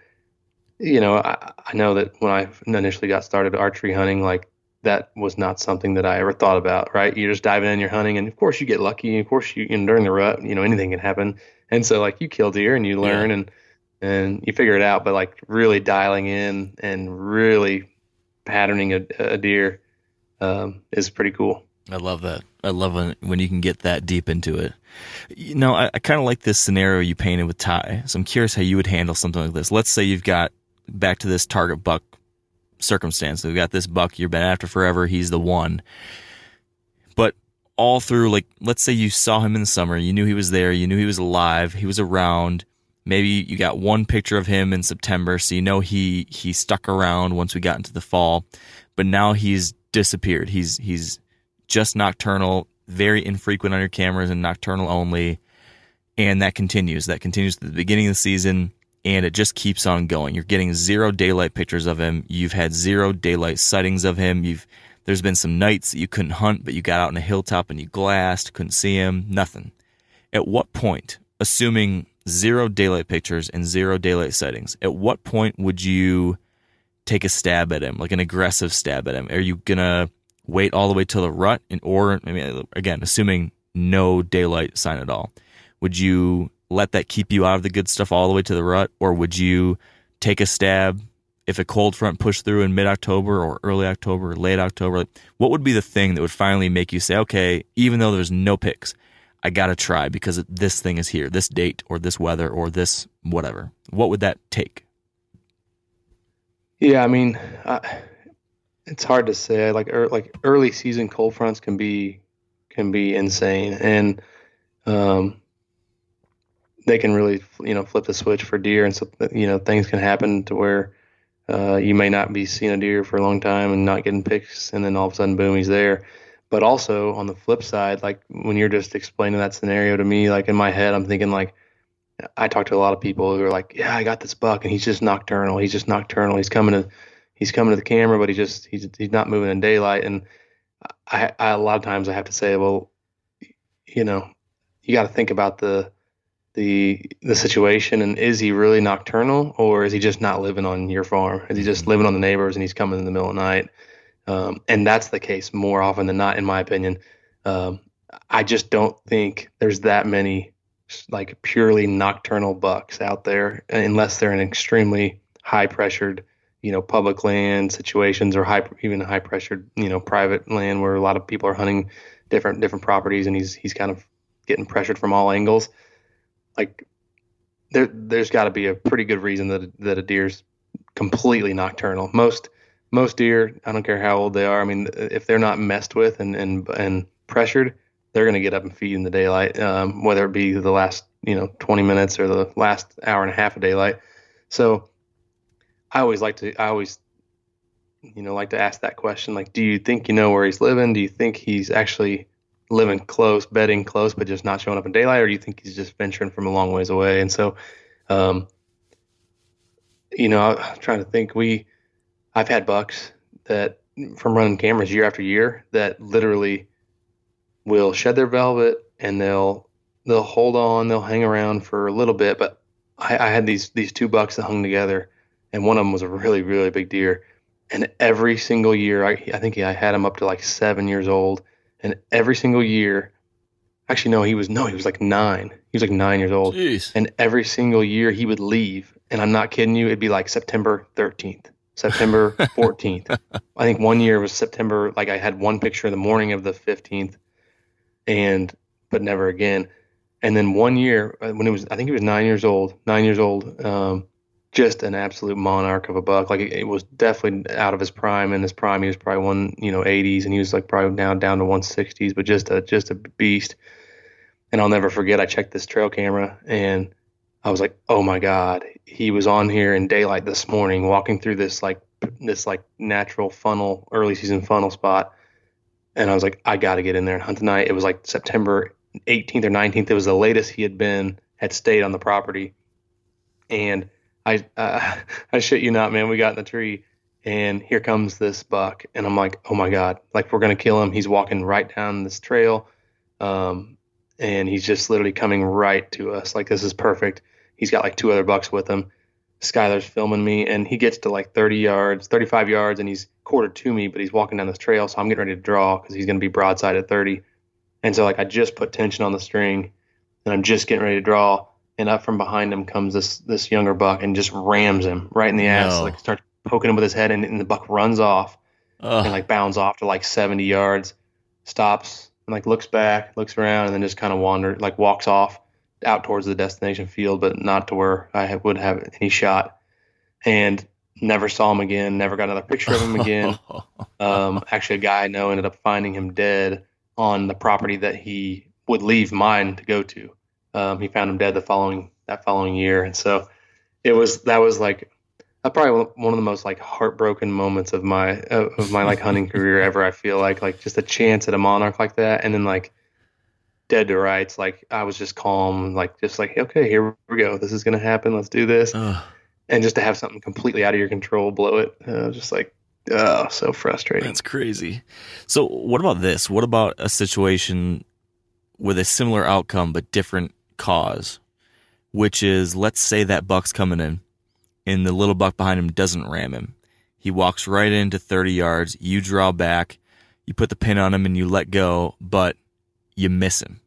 you know, I, I know that when I initially got started archery hunting, like that was not something that I ever thought about, right? You're just diving in, you're hunting, and of course you get lucky. Of course, you, you know, during the rut, you know, anything can happen. And so, like, you kill deer and you learn and and you figure it out. But like, really dialing in and really patterning a, a deer um, is pretty cool. I love that. I love when, when you can get that deep into it. You know, I, I kind of like this scenario you painted with Ty. So I'm curious how you would handle something like this. Let's say you've got back to this target buck circumstance. We've got this buck you've been after forever. He's the one. But all through, like, let's say you saw him in the summer. You knew he was there. You knew he was alive. He was around. Maybe you got one picture of him in September, so you know he he stuck around once we got into the fall. But now he's disappeared. He's he's just nocturnal, very infrequent on your cameras and nocturnal only. And that continues. That continues to the beginning of the season. And it just keeps on going. You're getting zero daylight pictures of him. You've had zero daylight sightings of him. You've there's been some nights that you couldn't hunt, but you got out on a hilltop and you glassed, couldn't see him, nothing. At what point, assuming zero daylight pictures and zero daylight sightings, at what point would you take a stab at him, like an aggressive stab at him? Are you gonna wait all the way till the rut, and or I mean, again, assuming no daylight sign at all, would you let that keep you out of the good stuff all the way to the rut, or would you take a stab if a cold front pushed through in mid October or early October or late October? What would be the thing that would finally make you say, okay, even though there's no picks, I gotta try because this thing is here, this date or this weather or this whatever. What would that take? Yeah, I mean, I, it's hard to say. Like er, like early season cold fronts can be can be insane, and um, they can really you know flip the switch for deer, and so you know things can happen to where uh, you may not be seeing a deer for a long time and not getting picks, and then all of a sudden, boom, he's there. But also on the flip side, like when you're just explaining that scenario to me, like in my head, I'm thinking like I talk to a lot of people who are like, yeah, I got this buck, and he's just nocturnal. He's just nocturnal. He's coming to he's coming to the camera, but he just he's he's not moving in daylight. And I, I a lot of times I have to say, well, you know, you got to think about the the the situation and is he really nocturnal or is he just not living on your farm? Is he just mm-hmm. living on the neighbors and he's coming in the middle of the night? Um, and that's the case more often than not, in my opinion. Um, I just don't think there's that many like purely nocturnal bucks out there unless they're in extremely high pressured you know public land situations or high even high pressured you know private land where a lot of people are hunting different different properties and he's he's kind of getting pressured from all angles like there there's got to be a pretty good reason that that a deer's completely nocturnal most most deer i don't care how old they are i mean if they're not messed with and and and pressured they're going to get up and feed in the daylight um, whether it be the last you know 20 minutes or the last hour and a half of daylight so I always like to, I always, you know, like to ask that question. Like, do you think you know where he's living? Do you think he's actually living close, bedding close, but just not showing up in daylight, or do you think he's just venturing from a long ways away? And so, um, you know, I'm trying to think. We, I've had bucks that from running cameras year after year that literally will shed their velvet and they'll they'll hold on, they'll hang around for a little bit. But I, I had these these two bucks that hung together and one of them was a really really big deer. And every single year, I, I think I had him up to like seven years old, and every single year, actually no, he was no, he was like nine. He was like nine years old, Jeez. and every single year he would leave, and I'm not kidding you, it'd be like September 13th. September [laughs] 14th. I think one year was September. Like I had one picture in the morning of the 15th, and but never again. And then one year uh, when it was, I think he was nine years old. Nine years old. Um, just an absolute monarch of a buck. Like it, it, was definitely out of his prime. In his prime, he was probably one, you know, 80s, and he was like probably now down to 160s, but just a just a beast. And I'll never forget. I checked this trail camera, and I was like, oh my god, he was on here in daylight this morning, walking through this like this like natural funnel, early season funnel spot. And I was like, I got to get in there and hunt tonight. It was like September 18th or 19th. It was the latest he had been had stayed on the property, and I uh, [laughs] I shit you not, man. We got in the tree, and here comes this buck, and I'm like, oh my god, like we're gonna kill him. He's walking right down this trail, um, and he's just literally coming right to us. Like this is perfect. He's got like two other bucks with him. Skylar's filming me, and he gets to like 30 yards, 35 yards, and he's quartered to me, but he's walking down this trail, so I'm getting ready to draw because he's gonna be broadside at 30. And so like I just put tension on the string, and I'm just getting ready to draw and up from behind him comes this this younger buck and just rams him right in the ass. No. Like starts poking him with his head, and, and the buck runs off Ugh. and like bounds off to like 70 yards, stops and like looks back, looks around, and then just kind of wanders, like walks off out towards the destination field, but not to where I have, would have any shot. And never saw him again. Never got another picture of him again. [laughs] um, actually, a guy I know ended up finding him dead on the property that he would leave mine to go to. Um, he found him dead the following that following year, and so it was that was like probably one of the most like heartbroken moments of my of my like hunting [laughs] career ever. I feel like like just a chance at a monarch like that, and then like dead to rights. Like I was just calm, like just like okay, here we go. This is gonna happen. Let's do this. Ugh. And just to have something completely out of your control blow it, uh, just like oh, so frustrating. That's crazy. So, what about this? What about a situation with a similar outcome but different cause? Which is, let's say that buck's coming in, and the little buck behind him doesn't ram him. He walks right into 30 yards. You draw back, you put the pin on him, and you let go, but you miss him.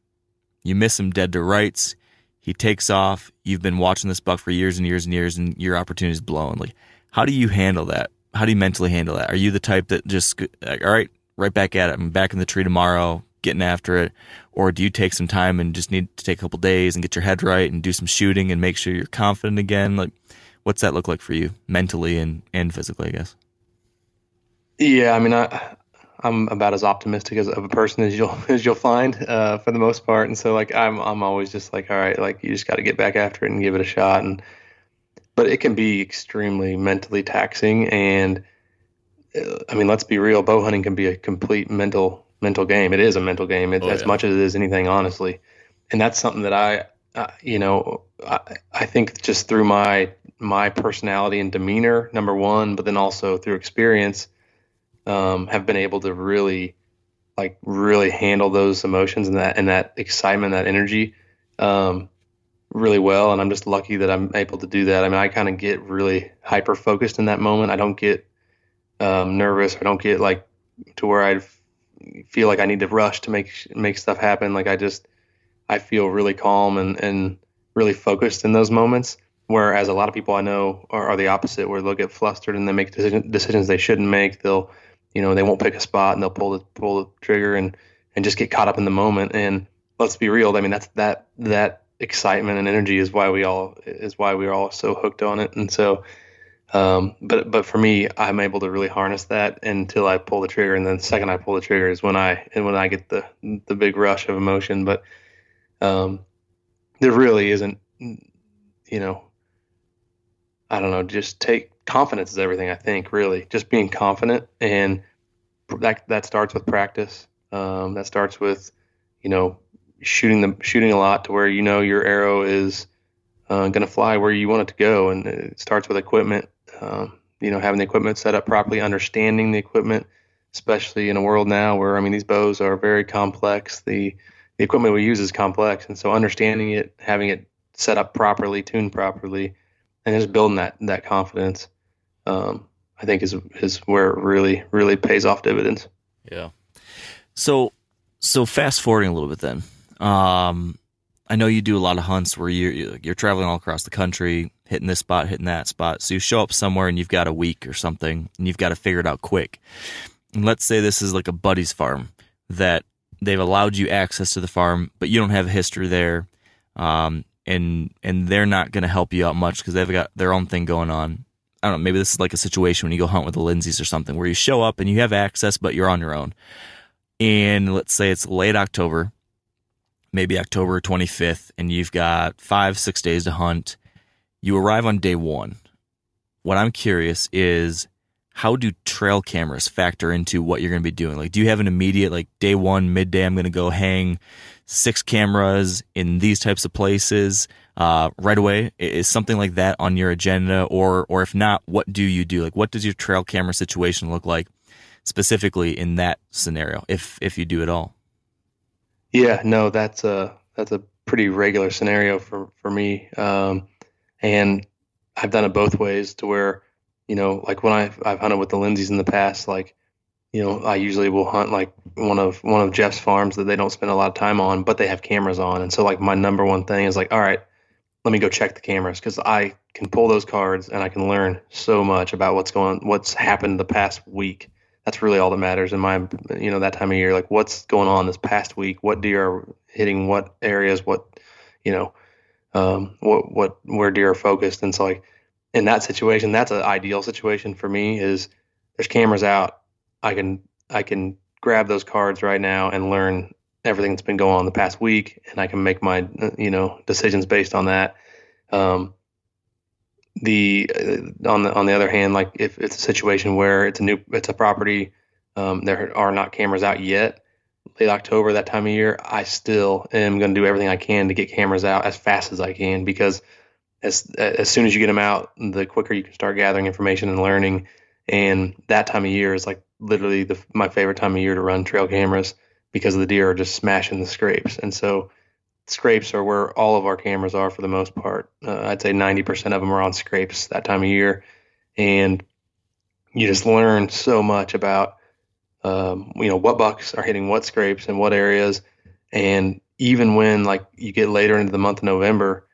You miss him dead to rights. He takes off. You've been watching this buck for years and years and years, and your opportunity is blown. Like, how do you handle that? How do you mentally handle that? Are you the type that just, all right, right back at it. I'm back in the tree tomorrow, getting after it. Or do you take some time and just need to take a couple days and get your head right and do some shooting and make sure you're confident again? Like, what's that look like for you mentally and, and physically, I guess? Yeah, I mean, I I'm about as optimistic as of a person as you'll [laughs] as you'll find uh, for the most part, and so like I'm I'm always just like, all right, like you just got to get back after it and give it a shot, and but it can be extremely mentally taxing, and uh, I mean, let's be real, bow hunting can be a complete mental mental game. It is a mental game it, Oh, as yeah. much as it is anything, honestly, and that's something that I, uh, you know, I, I think just through my my personality and demeanor, number one, but then also through experience um, have been able to really like really handle those emotions and that and that excitement, that energy, um, really well. And I'm just lucky that I'm able to do that. I mean, I kind of get really hyper focused in that moment. I don't get um, nervous. I don't get like to where I feel like I need to rush to make make stuff happen. Like I just I feel really calm and and really focused in those moments. Whereas a lot of people I know are, are the opposite, where they'll get flustered and they make decision, decisions they shouldn't make. They'll, you know, they won't pick a spot and they'll pull the pull the trigger and and just get caught up in the moment. And let's be real. I mean, that's that that excitement and energy is why we all is why we're all so hooked on it. And so, um, but but for me, I'm able to really harness that until I pull the trigger, and then the second I pull the trigger is when I and when I get the the big rush of emotion. But um, there really isn't, you know, I don't know, just take confidence is everything. I think really just being confident, and that that starts with practice. Um, that starts with, you know, shooting the shooting a lot to where you know your arrow is uh, going to fly where you want it to go, and it starts with equipment. Um, you know, having the equipment set up properly, understanding the equipment, especially in a world now where I mean these bows are very complex. The the equipment we use is complex, and so understanding it, having it set up properly, tuned properly, and just building that that confidence, um, I think is is where it really really pays off dividends. Yeah. So, so fast forwarding a little bit then. Um, I know you do a lot of hunts where you're you're traveling all across the country, hitting this spot, hitting that spot. So you show up somewhere and you've got a week or something, and you've got to figure it out quick. And let's say this is like a buddy's farm that they've allowed you access to the farm, but you don't have a history there, um, and and they're not going to help you out much because they've got their own thing going on. I don't know. Maybe this is like a situation when you go hunt with the Lindsays or something, where you show up and you have access, but you're on your own. And let's say it's late October, maybe October 25th, and you've got five, six days to hunt. You arrive on day one. What I'm curious is how do trail cameras factor into what you're going to be doing? Like, do you have an immediate, like, day one, midday, I'm going to go hang six cameras in these types of places uh, right away? Is something like that on your agenda? Or, or if not, what do you do? Like, what does your trail camera situation look like specifically in that scenario, if if you do at all? Yeah, no, that's a that's a pretty regular scenario for for me, um, and I've done it both ways to where, you know, like when I've I've hunted with the Lindsays in the past, like, you know, I usually will hunt like one of one of Jeff's farms that they don't spend a lot of time on, but they have cameras on, and so like my number one thing is like, all right, let me go check the cameras because I can pull those cards and I can learn so much about what's going what's happened the past week. That's really all that matters in my you know that time of year. Like what's going on this past week? What deer are hitting what areas? What you know um, what what where deer are focused? And so like in that situation, that's an ideal situation for me. Is there's cameras out. I can I can grab those cards right now and learn everything that's been going on the past week, and I can make my you know decisions based on that. Um, the uh, on the on the other hand, like if it's a situation where it's a new it's a property, um, there are not cameras out yet. late October, that time of year, I still am going to do everything I can to get cameras out as fast as I can because as as soon as you get them out, the quicker you can start gathering information and learning. And that time of year is like literally the, my favorite time of year to run trail cameras because the deer are just smashing the scrapes. And so scrapes are where all of our cameras are for the most part. Uh, I'd say 90% of them are on scrapes that time of year. And you just learn so much about, um, you know, what bucks are hitting what scrapes and what areas. And even when like you get later into the month of November,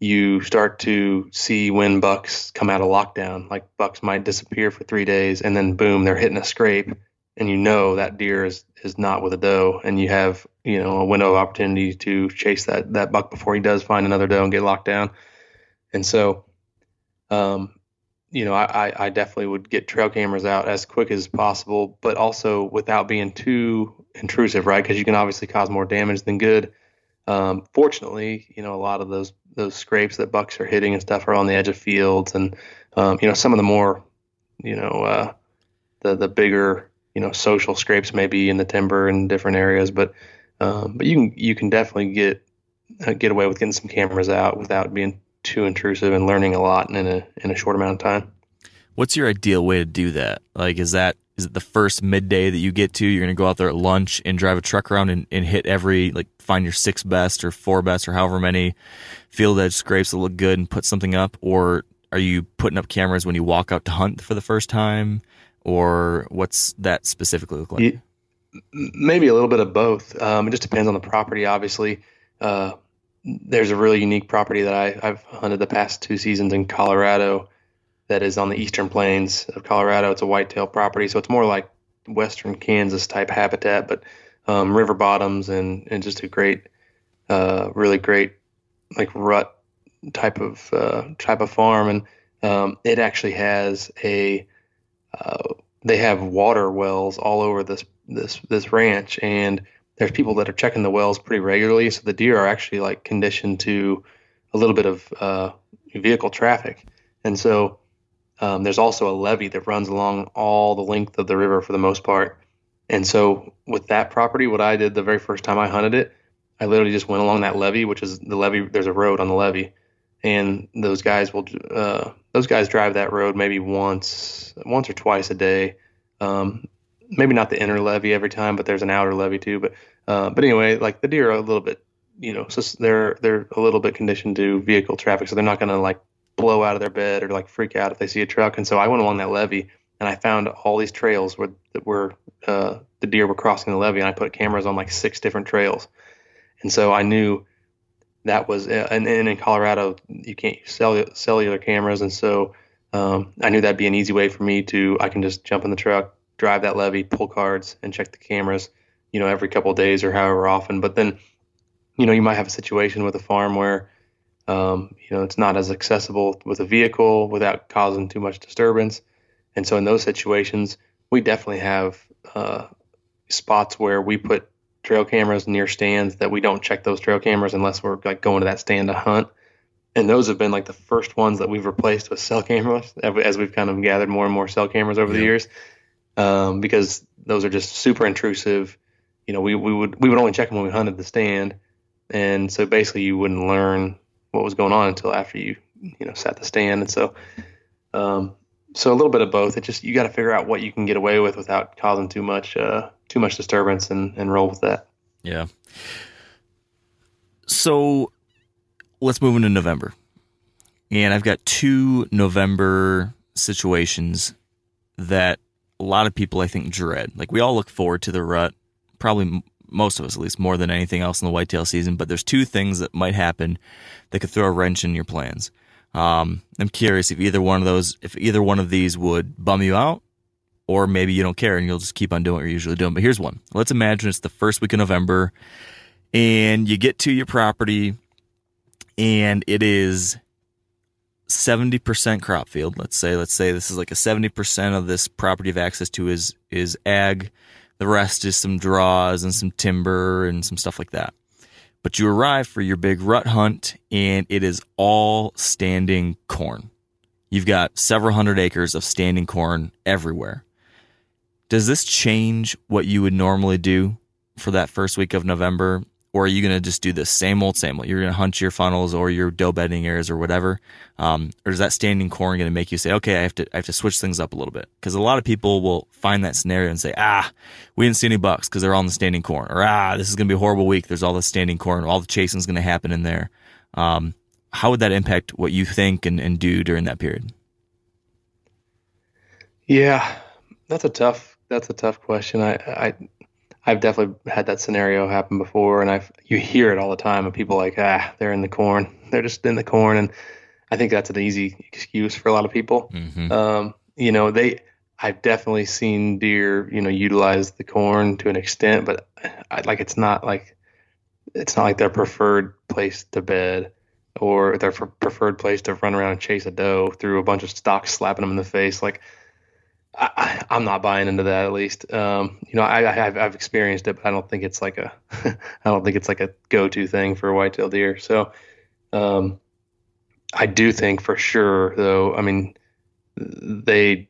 you start to see when bucks come out of lockdown. Like bucks might disappear for three days and then boom, they're hitting a scrape and you know that deer is, is not with a doe and you have you know a window of opportunity to chase that that buck before he does find another doe and get locked down. And so um, you know I, I definitely would get trail cameras out as quick as possible but also without being too intrusive right? Because you can obviously cause more damage than good. Um, fortunately you know a lot of those those scrapes that bucks are hitting and stuff are on the edge of fields and um, you know some of the more you know uh, the the bigger you know social scrapes maybe in the timber in different areas, but um, but you can you can definitely get uh, get away with getting some cameras out without being too intrusive and learning a lot in a in a short amount of time. What's your ideal way to do that? Like, is that is it the first midday that you get to? You're going to go out there at lunch and drive a truck around and, and hit every like find your six best or four best or however many field edge scrapes that look good and put something up, or are you putting up cameras when you walk out to hunt for the first time? Or what's that specifically look like? maybe a little bit of both. Um, it just depends on the property. Obviously, uh, there's a really unique property that I, have hunted the past two seasons in Colorado that is on the eastern plains of Colorado. It's a whitetail property, so it's more like western Kansas type habitat, but um, river bottoms and, and just a great, uh, really great like rut type of uh, type of farm. And um, it actually has a uh, they have water wells all over this this this ranch, and there's people that are checking the wells pretty regularly. So the deer are actually like conditioned to a little bit of uh, vehicle traffic, and so um, there's also a levee that runs along all the length of the river for the most part. And so with that property, what I did the very first time I hunted it, I literally just went along that levee, which is the levee. There's a road on the levee, and those guys will uh, those guys drive that road maybe once once or twice a day. Um, maybe not the inner levee every time, but there's an outer levee too. But uh, but anyway, like the deer are a little bit, you know, so they're they're a little bit conditioned to vehicle traffic, so they're not going to like blow out of their bed or like freak out if they see a truck. And so I went along that levee and I found all these trails where where uh, the deer were crossing the levee, and I put cameras on like six different trails. And so I knew that was uh, and, and in Colorado you can't use cellular cameras, and so um, I knew that'd be an easy way for me to I can just jump in the truck, drive that levee, pull cards, and check the cameras, you know, every couple days or however often. But then, you know, you might have a situation with a farm where um, you know it's not as accessible with a vehicle without causing too much disturbance, and so in those situations, we definitely have uh, spots where we put trail cameras near stands that we don't check those trail cameras unless we're like going to that stand to hunt. And those have been like the first ones that we've replaced with cell cameras [laughs] as we've kind of gathered more and more cell cameras over yeah. the years, um, because those are just super intrusive. You know, we, we would we would only check them when we hunted the stand, and so basically you wouldn't learn what was going on until after you you know sat the stand. And so, um, so a little bit of both. It just you got to figure out what you can get away with without causing too much uh, too much disturbance and, and roll with that. Yeah. So let's move into November. And I've got two November situations that a lot of people I think dread. Like we all look forward to the rut, probably most of us at least more than anything else in the whitetail season, but there's two things that might happen that could throw a wrench in your plans. Um, I'm curious if either one of those, if either one of these would bum you out or maybe you don't care and you'll just keep on doing what you're usually doing. But here's one. Let's imagine it's the first week of November and you get to your property and it is 70% crop field. Let's say, let's say this is like a 70% of this property of access to is, is ag. The rest is some draws and some timber and some stuff like that. But you arrive for your big rut hunt and it is all standing corn. You've got several hundred acres of standing corn everywhere. Does this change what you would normally do for that first week of November? Or are you going to just do the same old, same old? You're going to hunt your funnels or your doe bedding areas or whatever. Um, or is that standing corn going to make you say, okay, I have to, I have to switch things up a little bit? Because a lot of people will find that scenario and say, ah, we didn't see any bucks because they're all in the standing corn. Or ah, this is going to be a horrible week. There's all the standing corn. All the chasing is going to happen in there. Um, how would that impact what you think and, and do during that period? Yeah, that's a tough that's a tough question. I I I've definitely had that scenario happen before, and I've you hear it all the time of people like ah they're in the corn, they're just in the corn, and I think that's an easy excuse for a lot of people. Mm-hmm. Um, you know they I've definitely seen deer you know utilize the corn to an extent, but I, like it's not like it's not like their preferred place to bed or their preferred place to run around and chase a doe through a bunch of stocks slapping them in the face like I, am not buying into that at least. Um, you know, I, have I've experienced it, but I don't think it's like a [laughs] I don't think it's like a go-to thing for whitetail deer. So, um, I do think for sure though. I mean, they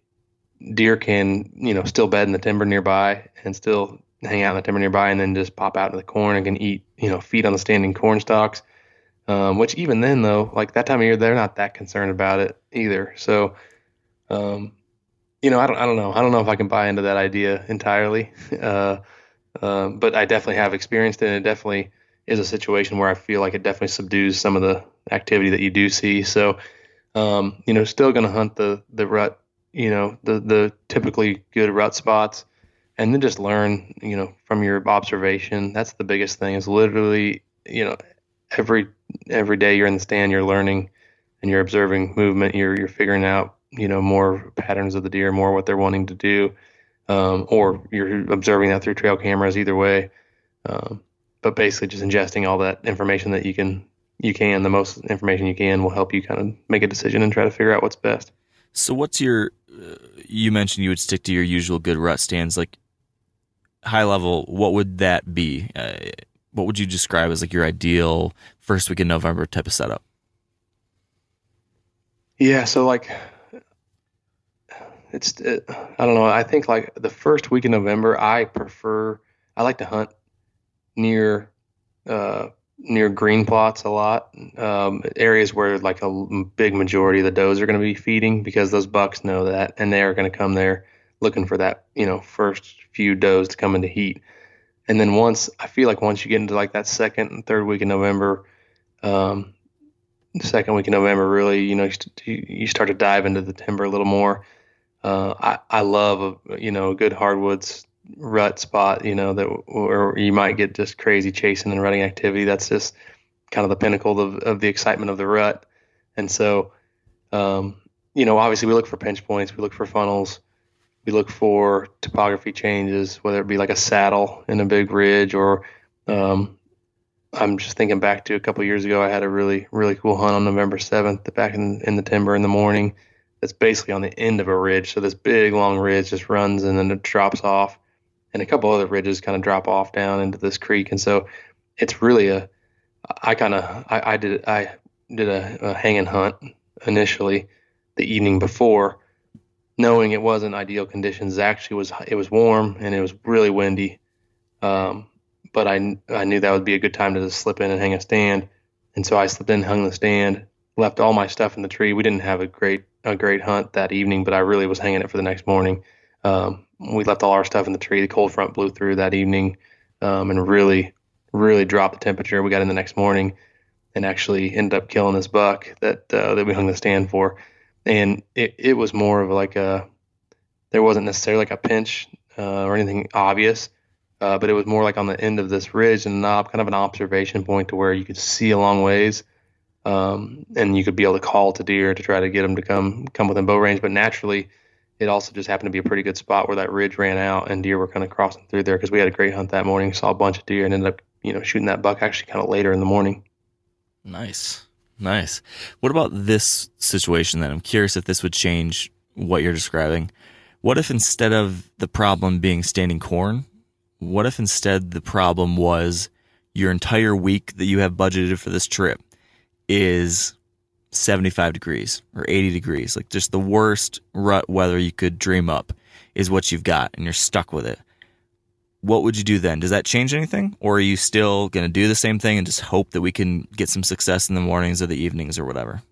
deer can you know still bed in the timber nearby and still hang out in the timber nearby, and then just pop out in the corn and can eat you know feed on the standing corn stalks. Um, which even then though, like that time of year, they're not that concerned about it either. So. Um, you know, I don't, I don't know. I don't know if I can buy into that idea entirely. [laughs] Uh, uh, but I definitely have experienced it. And it definitely is a situation where I feel like it definitely subdues some of the activity that you do see. So, um, you know, still going to hunt the, the rut, you know, the, the typically good rut spots and then just learn, you know, from your observation. That's the biggest thing is literally, you know, every, every day you're in the stand, you're learning and you're observing movement. You're, you're figuring out you know more patterns of the deer, more what they're wanting to do, um, or you're observing that through trail cameras. Either way, um, but basically just ingesting all that information that you can you can the most information you can will help you kind of make a decision and try to figure out what's best. So what's your uh, you mentioned you would stick to your usual good rut stands like high level what would that be uh, what would you describe as like your ideal first week in November type of setup? Yeah, so like it's it, I don't know. I think like the first week in November, I prefer I like to hunt near uh, near green plots a lot, um, areas where like a big majority of the does are going to be feeding because those bucks know that and they are going to come there looking for that you know first few does to come into heat. And then once I feel like once you get into like that second and third week in November, um, second week in November, really, you know, you, you start to dive into the timber a little more uh, I, I love a you know a good hardwoods rut spot you know that where you might get just crazy chasing and running activity. That's just kind of the pinnacle of, of the excitement of the rut. And so um, you know obviously we look for pinch points we look for funnels we look for topography changes whether it be like a saddle in a big ridge or um, I'm just thinking back to a couple years ago I had a really really cool hunt on November 7th back in in the timber in the morning that's basically on the end of a ridge. So this big long ridge just runs and then it drops off, and a couple other ridges kind of drop off down into this creek. And so it's really a I kind of I, I, did I did a, a hunt initially the evening before, knowing it wasn't ideal conditions. Actually, was it was warm and it was really windy, um, but I I knew that would be a good time to just slip in and hang a stand, and so I slipped in, hung the stand, left all my stuff in the tree. We didn't have a great a great hunt that evening, but I really was hanging it for the next morning. Um, we left all our stuff in the tree. The cold front blew through that evening um, and really, really dropped the temperature. We got in the next morning and actually ended up killing this buck that uh, that we hung the stand for. And it, it was more of like a there wasn't necessarily like a pinch uh, or anything obvious, uh, but it was more like on the end of this ridge and knob, kind of an observation point to where you could see a long ways um, and you could be able to call to deer to try to get them to come come within bow range. But naturally, it also just happened to be a pretty good spot where that ridge ran out and deer were kind of crossing through there because we had a great hunt that morning. Saw a bunch of deer and ended up you know shooting that buck actually kind of later in the morning. Nice, nice. What about this situation then? I'm curious if this would change what you're describing. What if instead of the problem being standing corn, what if instead the problem was your entire week that you have budgeted for this trip? Is 75 degrees or 80 degrees, like just the worst rut weather you could dream up is what you've got and you're stuck with it. what would you do then? Does that change anything? Or are you still going to do the same thing and just hope that we can get some success in the mornings or the evenings or whatever?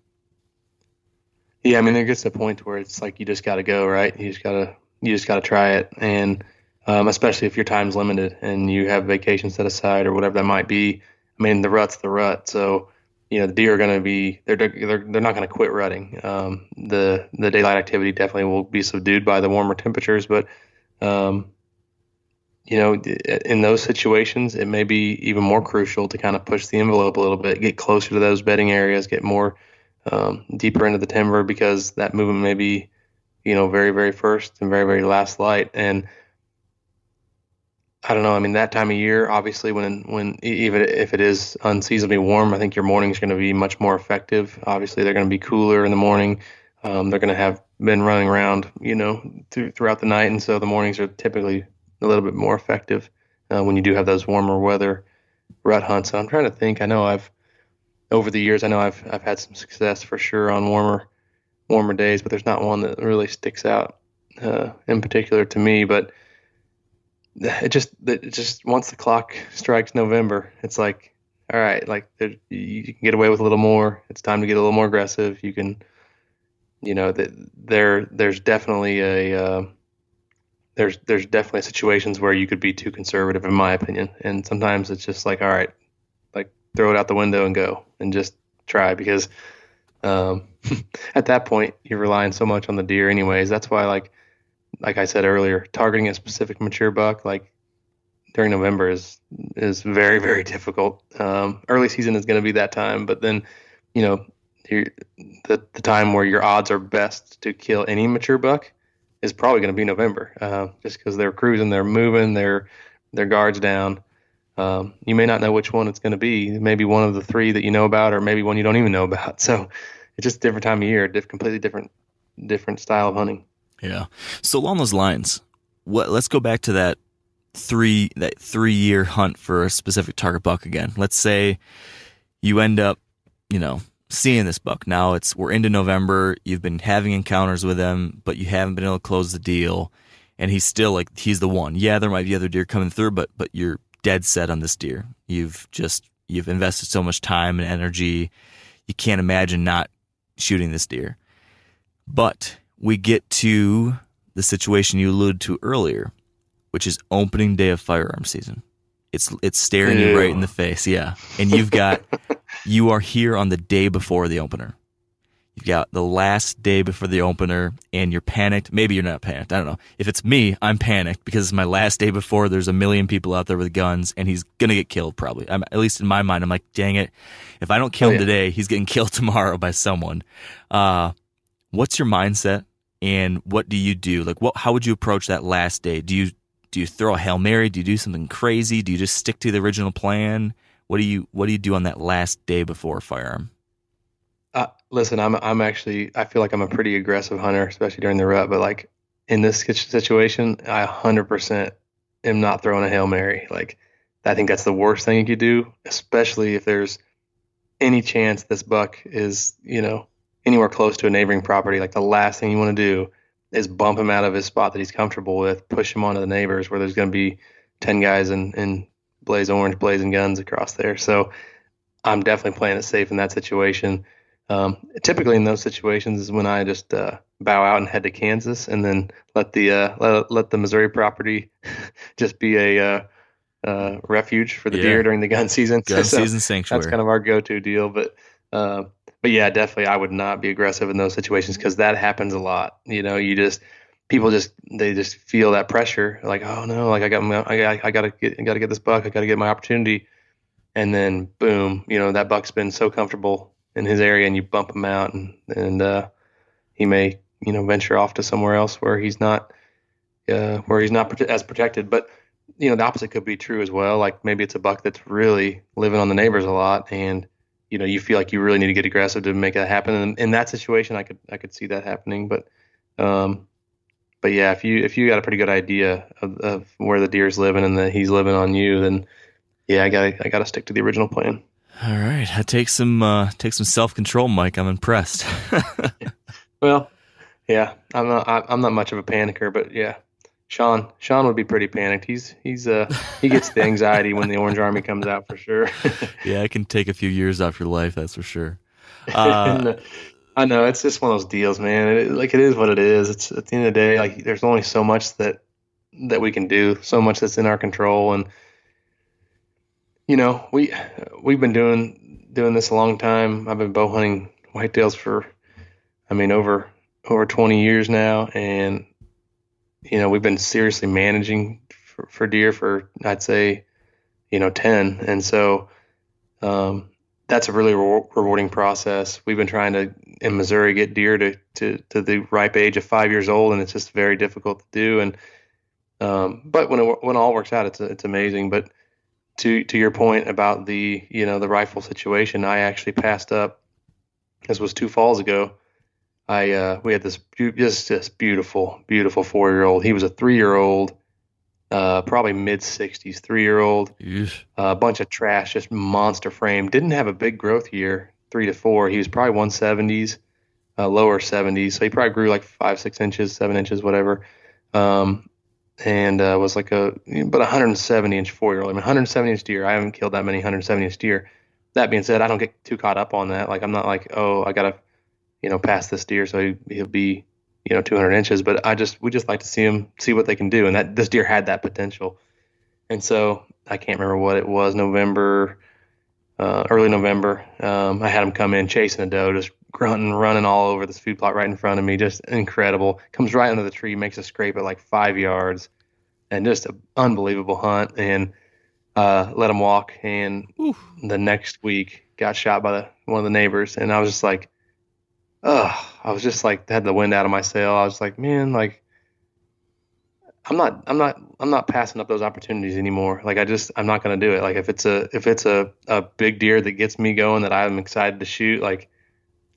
Yeah, I mean, there gets a point where it's like you just got to go, right? You just got to you just got to try it, and um, especially if your time's limited and you have vacation set aside or whatever that might be. I mean, the rut's the rut, so you know the deer are going to be they're they're they're not going to quit rutting. Um, the the daylight activity definitely will be subdued by the warmer temperatures, but um, you know in those situations it may be even more crucial to kind of push the envelope a little bit, get closer to those bedding areas, get more um, deeper into the timber because that movement may be you know very very first and very very last light and I don't know. I mean, that time of year, obviously, when when even if it is unseasonably warm, I think your morning is going to be much more effective. Obviously, they're going to be cooler in the morning. Um, they're going to have been running around, you know, th- throughout the night, and so the mornings are typically a little bit more effective uh, when you do have those warmer weather rut hunts. So I'm trying to think. I know I've over the years, I know I've I've had some success for sure on warmer warmer days, but there's not one that really sticks out uh, in particular to me. But it just it just once the clock strikes November, it's like all right, like you can get away with a little more. It's time to get a little more aggressive. You can, you know, that there there's definitely a uh, there's there's definitely situations where you could be too conservative, in my opinion. And sometimes it's just like all right, like throw it out the window and go and just try because um, [laughs] at that point you're relying so much on the deer anyways. That's why like like I said earlier, targeting a specific mature buck like during November is is very very difficult. Um, early season is going to be that time, but then you know the the time where your odds are best to kill any mature buck is probably going to be November, uh, just because they're cruising, they're moving, their their guards down. Um, you may not know which one it's going to be. Maybe one of the three that you know about, or maybe one you don't even know about. [laughs] So it's just a different time of year, diff- completely different different style of hunting. Yeah. So along those lines, what? Let's go back to that three that three year hunt for a specific target buck again. Let's say you end up, you know, seeing this buck. Now it's we're into November. You've been having encounters with him, but you haven't been able to close the deal. And he's still like he's the one. Yeah, there might be other deer coming through, but but you're dead set on this deer. You've just you've invested so much time and energy. You can't imagine not shooting this deer. But we get to the situation you alluded to earlier, which is opening day of firearm season. It's it's staring Ew. you right in the face, yeah. And you've got [laughs] you are here on the day before the opener. You've got the last day before the opener and you're panicked. Maybe you're not panicked. I don't know. If it's me, I'm panicked because it's my last day before there's a million people out there with guns and he's going to get killed probably. I'm, at least in my mind, I'm like, dang it. If I don't kill oh, him yeah. today, he's getting [laughs] killed tomorrow by someone. Uh, what's your mindset and what do you do? Like, what? How would you approach that last day? Do you do you throw a hail mary? Do you do something crazy? Do you just stick to the original plan? What do you What do you do on that last day before firearm? Uh, listen, I'm I'm actually I feel like I'm a pretty aggressive hunter, especially during the rut. But like in this situation, I 100% am not throwing a hail mary. Like I think that's the worst thing you could do, especially if there's any chance this buck is you know anywhere close to a neighboring property, like the last thing you want to do is bump him out of his spot that he's comfortable with, push him onto the neighbors where there's going to be 10 guys in, in blaze orange blazing guns across there. So I'm definitely playing it safe in that situation. Um, typically in those situations is when I just uh, bow out and head to Kansas and then let the uh, let, let the Missouri property [laughs] just be a uh, uh refuge for the yeah. deer during the gun season. [laughs] Gun so season sanctuary. That's kind of our go-to deal. But uh, but yeah, definitely, I would not be aggressive in those situations because that happens a lot. You know, you just people just they just feel that pressure, like, oh no, like I got my, I got, I gotta get, I gotta get this buck, I gotta get my opportunity, and then boom, you know, that buck's been so comfortable in his area, and you bump him out, and and uh, he may, you know, venture off to somewhere else where he's not, uh, where he's not as protected, but you know the opposite could be true as well like maybe it's a buck that's really living on the neighbors a lot and you know you feel like you really need to get aggressive to make that happen. And in that situation, I could I could see that happening. But um, but yeah, if you if you got a pretty good idea of, of where the deer's living and that he's living on you, then yeah, I got I got to stick to the original plan. All right, I take some uh, take some self control, Mike. I'm impressed. [laughs] well, yeah, I'm not I'm not much of a panicker, but yeah, Sean Sean would be pretty panicked. He's he's uh he gets the anxiety when the Orange Army comes out for sure. [laughs] Yeah, it can take a few years off your life, that's for sure. [laughs] And, Uh, uh, I know it's just one of those deals, man. It, like it is what it is. It's at the end of the day, like there's only so much that that we can do, so much that's in our control, and you know we we've been doing doing this a long time. I've been bow hunting whitetails for, I mean over over 20 years now, and you know we've been seriously managing for, for deer for I'd say, you know 10, and so. Um, that's a really re- rewarding process. We've been trying to in Missouri get deer to, to, to the ripe age of five years old, and it's just very difficult to do. And um, but when it, when all works out, it's it's amazing. But to to your point about the you know the rifle situation, I actually passed up. This was two falls ago. I uh, we had this just this beautiful beautiful four year old. He was a three year old, uh, probably mid sixties, three year old a bunch of trash, just monster frame. Didn't have a big growth year, three to four. He was probably 170s, uh, lower 70s. So he probably grew like five, six inches, seven inches, whatever. Um, and uh, was like a but 170 inch four year old. I mean, 170 inch deer. I haven't killed that many 170 inch deer. That being said, I don't get too caught up on that. Like I'm not like, oh, I gotta, you know, past this deer so he, he'll be, you know, 200 inches. But I just we just like to see him, see what they can do, and that this deer had that potential. And so I can't remember what it was, November, uh, early November. Um, I had him come in chasing a doe, just grunting, running all over this food plot right in front of me. Just incredible. Comes right under the tree, makes a scrape at like five yards, and just an unbelievable hunt. And uh, let him walk. And the next week, got shot by the, one of the neighbors, and I was just like, oh, I was just like had the wind out of my sail. I was like, man, like I'm not I'm not I'm not passing up those opportunities anymore. Like I just I'm not gonna do it. Like if it's a if it's a, a big deer that gets me going that I'm excited to shoot, like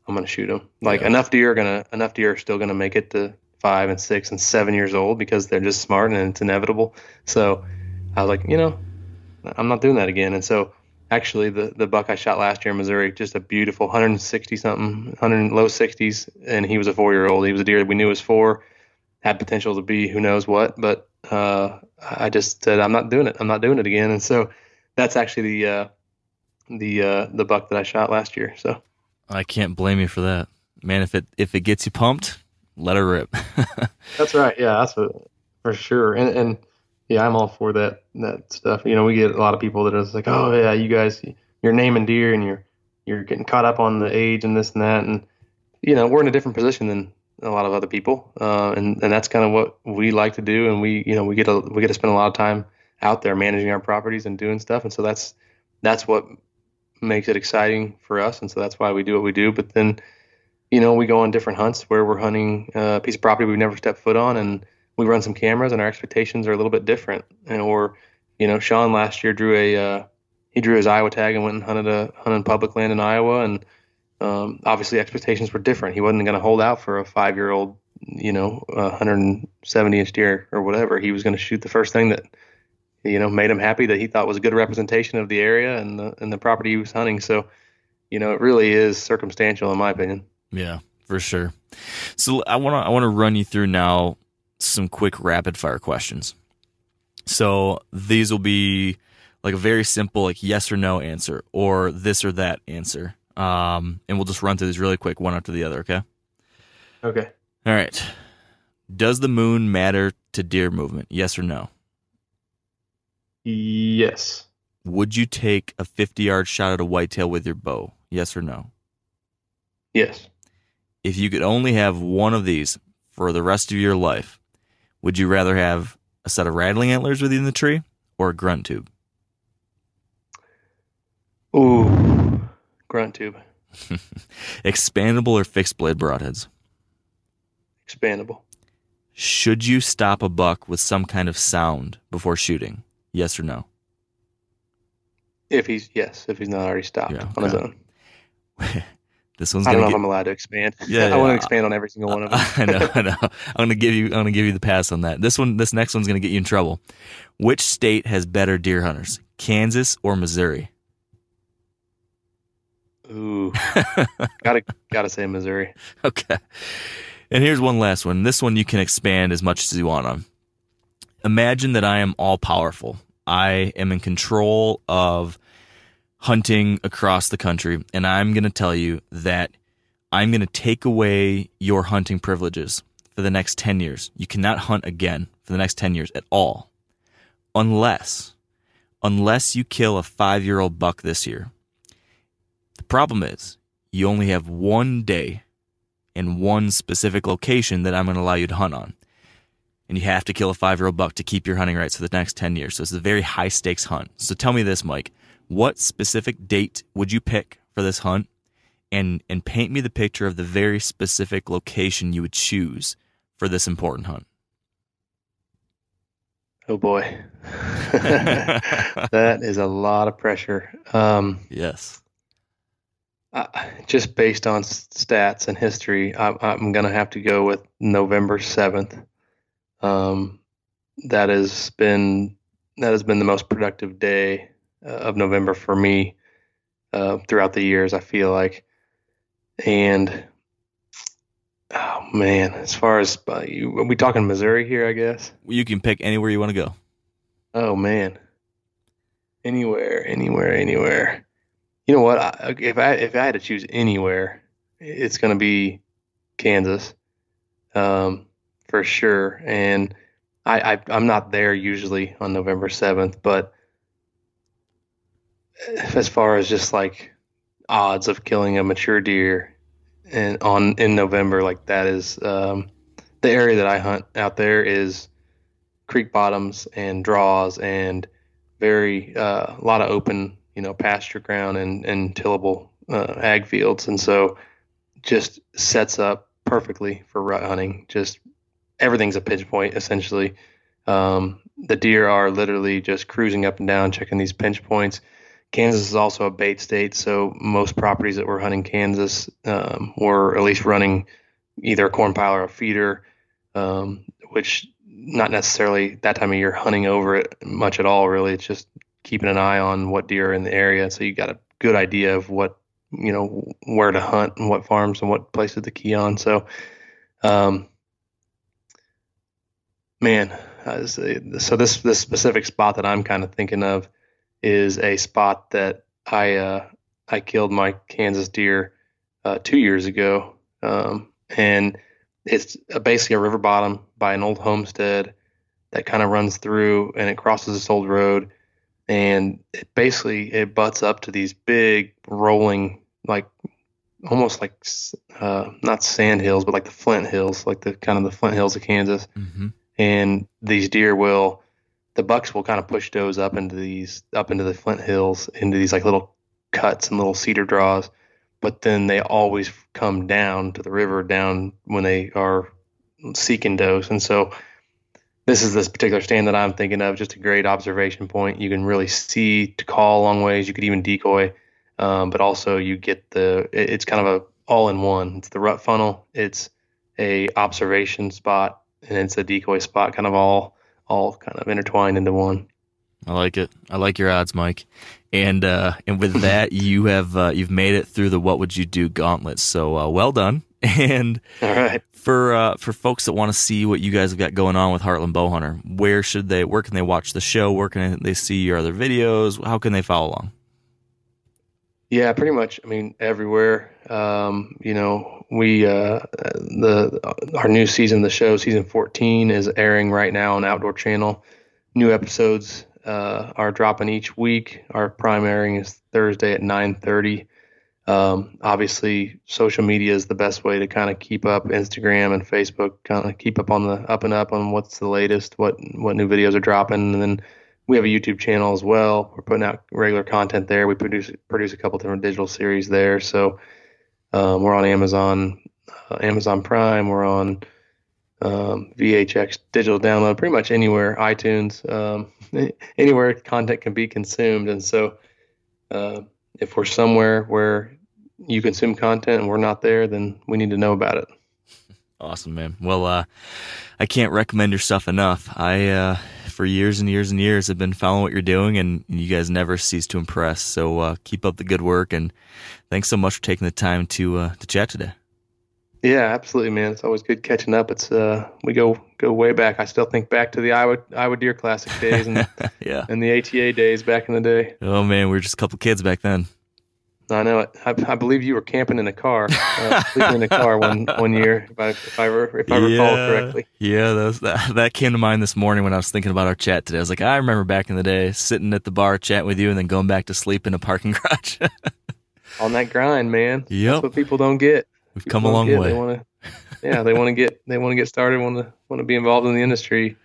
I'm gonna shoot them. Like Yeah. enough deer are gonna enough deer are still gonna make it to five and six and seven years old because they're just smart and it's inevitable. So I was like, you know, I'm not doing that again. And so actually the the buck I shot last year in Missouri, just a beautiful 160 something, 100 low 60s, and he was a four year old. He was a deer that we knew was four, had potential to be who knows what, but uh, I just said I'm not doing it. I'm not doing it again. And so that's actually the uh, the uh, the buck that I shot last year. So I can't blame you for that. Man, if it if it gets you pumped, let her rip. [laughs] That's right. Yeah, that's what, for sure. And and yeah, I'm all for that that stuff. You know, we get a lot of people that are like, oh yeah, you guys, you're naming deer and you're you're getting caught up on the age and this and that. And you know, we're in a different position than a lot of other people, uh, and and that's kind of what we like to do. And we you know we get a we get to spend a lot of time out there managing our properties and doing stuff. And so that's that's what makes it exciting for us. And so that's why we do what we do. But then you know, we go on different hunts where we're hunting uh, a piece of property we've never stepped foot on, and we run some cameras, and our expectations are a little bit different. And or, you know, Sean last year drew a uh, he drew his Iowa tag and went and hunted a hunted public land in Iowa, and um, obviously expectations were different. He wasn't going to hold out for a five year old, you know, uh, 170 inch deer or whatever. He was going to shoot the first thing that you know made him happy that he thought was a good representation of the area and the and the property he was hunting. So, you know, it really is circumstantial in my opinion. Yeah, for sure. So I want to I want to run you through now some quick rapid fire questions. So these will be like a very simple like yes or no answer or this or that answer. Um, and we'll just run through these really quick one after the other, okay? Okay. All right. Does the moon matter to deer movement? Yes or no? Yes. Would you take a 50 yard shot at a whitetail with your bow? Yes or no? Yes. If you could only have one of these for the rest of your life, would you rather have a set of rattling antlers with you in the tree or a grunt tube? Ooh. Grunt tube. [laughs] Expandable or fixed blade broadheads? Expandable. Should you stop a buck with some kind of sound before shooting? Yes or no? If he's yes, if he's not already stopped Yeah, on his own. [laughs] this one's I don't know gonna if I'm allowed to expand. [laughs] Yeah, I want to expand on every single one of them. I know, I know. I'm gonna give you. I'm gonna give you the pass on that. This one, this next one's gonna get you in trouble. Which state has better deer hunters, Kansas or Missouri? Ooh. [laughs] gotta gotta say Missouri. Okay. And here's one last one. This one you can expand as much as you want on. imagine that I am all powerful. I am in control of hunting across the country, and I'm going to tell you that I'm going to take away your hunting privileges for the next 10 years. You cannot hunt again for the next 10 years at all. Unless, unless you kill a five year old buck this year. The problem is, you only have one day and one specific location that I'm going to allow you to hunt on. And you have to kill a five year old buck to keep your hunting rights for the next 10 years. So it's a very high stakes hunt. So tell me this, Mike. What specific date would you pick for this hunt? And, and paint me the picture of the very specific location you would choose for this important hunt. Oh boy, [laughs] that is a lot of pressure. Um, yes. Uh, just based on stats and history, I, I'm going to have to go with November seventh. Um, that has been that has been the most productive day of November for me uh, throughout the years. I feel like, and oh man, as far as uh, you, are we talking Missouri here? I guess you can pick anywhere you want to go. Oh man, anywhere, anywhere, anywhere. You know what? I, if I if I had to choose anywhere, it's going to be Kansas, um, for sure. And I, I I'm not there usually on November seventh, but as far as just like odds of killing a mature deer and on in November, like that is um, the area that I hunt out there is creek bottoms and draws and very uh, a lot of open you know pasture ground and and tillable uh, ag fields. And so just sets up perfectly for rut hunting. Just everything's a pinch point essentially. Um, the deer are literally just cruising up and down checking these pinch points kansas is also a bait state so most properties that were hunting kansas um, were at least running either a corn pile or a feeder um, which not necessarily that time of year hunting over it much at all. Really, it's just keeping an eye on what deer are in the area, so you got a good idea of what you know where to hunt and what farms and what places to key on. So, um, man, so this this specific spot that I'm kind of thinking of is a spot that I uh, I killed my Kansas deer uh, two years ago, um, and it's basically a river bottom by an old homestead that kind of runs through and it crosses this old road. And it basically it butts up to these big rolling like almost like uh, not sand hills but like the flint hills like the kind of the flint hills of kansas. Mm-hmm. and these deer will the bucks will kind of push those up into these up into the flint hills into these like little cuts and little cedar draws but then they always come down to the river down when they are seeking does. And so this is this particular stand that I'm thinking of, just a great observation point. You can really see to call long ways. You could even decoy, um, but also you get the. It's kind of a all in one. It's the rut funnel. It's a observation spot, and it's a decoy spot. Kind of all all kind of intertwined into one. I like it. I like your odds, Mike. And uh, and with [laughs] that, you have uh, you've made it through the what would you do gauntlet. So uh, well done. [laughs] And all right. for uh, for folks that want to see what you guys have got going on with Heartland Bowhunter, where should they? Where can they watch the show? Where can they see your other videos? How can they follow along? Yeah, pretty much. I mean, everywhere. Um, you know, we uh, the our new season of the show, season 14, is airing right now on Outdoor Channel. New episodes uh, are dropping each week. Our prime airing is Thursday at 9:30. Um, obviously, social media is the best way to kind of keep up. Instagram and Facebook, kind of keep up on the up and up on what's the latest, what what new videos are dropping, and then we have a YouTube channel as well. We're putting out regular content there. We produce produce a couple different digital series there. So um, we're on Amazon, uh, Amazon Prime. We're on um, VHX digital download, pretty much anywhere, iTunes, um, [laughs] anywhere content can be consumed. And so, uh, if we're somewhere where you consume content and we're not there, then we need to know about it. [laughs] Awesome, man. Well, uh, I can't recommend your stuff enough. I, uh, for years and years and years, have been following what you're doing, and you guys never cease to impress. So uh, keep up the good work, and thanks so much for taking the time to uh, to chat today. Yeah, absolutely, man. It's always good catching up. It's uh, we go go way back. I still think back to the Iowa Iowa Deer Classic days and [laughs] yeah, and the ATA days back in the day. Oh man, we were just a couple kids back then. I know it. I, I believe you were camping in a car, uh, sleeping in a car one [laughs] one year, if I if I, if I yeah, recall correctly. Yeah, that, was, that that came to mind this morning when I was thinking about our chat today. I was like, I remember back in the day sitting at the bar chatting with you, and then going back to sleep in a parking [laughs] garage. On that grind, man. Yep. That's what people don't get. We've People come a long get. way. They want to, yeah, they want to get they want to get started. Want to want to be involved in the industry.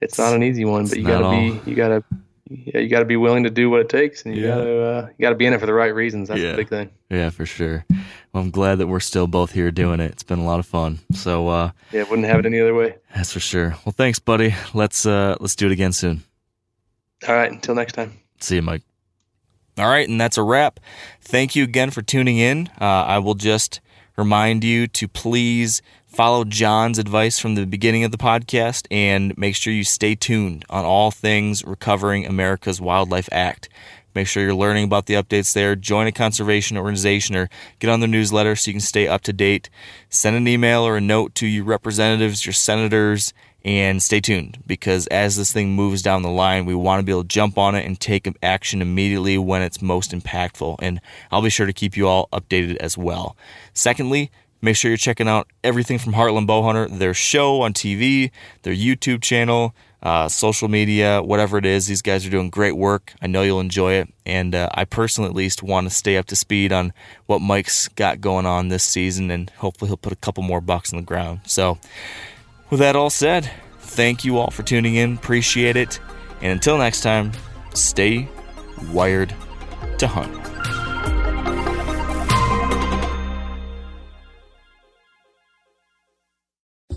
It's not an easy one, but you gotta be you gotta yeah you gotta be willing to do what it takes, and you Yeah. gotta uh, you gotta be in it for the right reasons. That's Yeah. the big thing. Yeah, for sure. Well, I'm glad that we're still both here doing it. It's been a lot of fun. So uh, Yeah, wouldn't have it any other way. that's for sure. Well, thanks, buddy. Let's uh, let's do it again soon. All right, until next time. See you, Mike. All right, and that's a wrap. Thank you again for tuning in. Uh, I will just remind you to please follow John's advice from the beginning of the podcast and make sure you stay tuned on all things recovering America's Wildlife Act. Make sure you're learning about the updates there. Join a conservation organization or get on their newsletter so you can stay up to date. Send an email or a note to your representatives, your senators, and stay tuned because as this thing moves down the line, we want to be able to jump on it and take action immediately when it's most impactful. And I'll be sure to keep you all updated as well. Secondly, make sure you're checking out everything from Heartland Bowhunter, their show on TV, their YouTube channel, uh, social media, whatever it is. These guys are doing great work. I know you'll enjoy it. And uh, I personally, at least, want to stay up to speed on what Mike's got going on this season, and hopefully, he'll put a couple more bucks on the ground. So, with that all said, thank you all for tuning in. Appreciate it. And until next time, stay wired to hunt.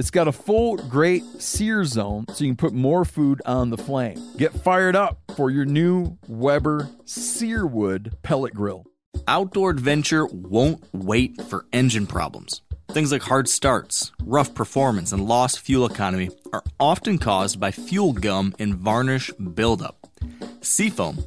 It's got a full great sear zone so you can put more food on the flame. Get fired up for your new Weber Searwood pellet grill. Outdoor adventure won't wait for engine problems. Things like hard starts, rough performance, and lost fuel economy are often caused by fuel gum and varnish buildup. Seafoam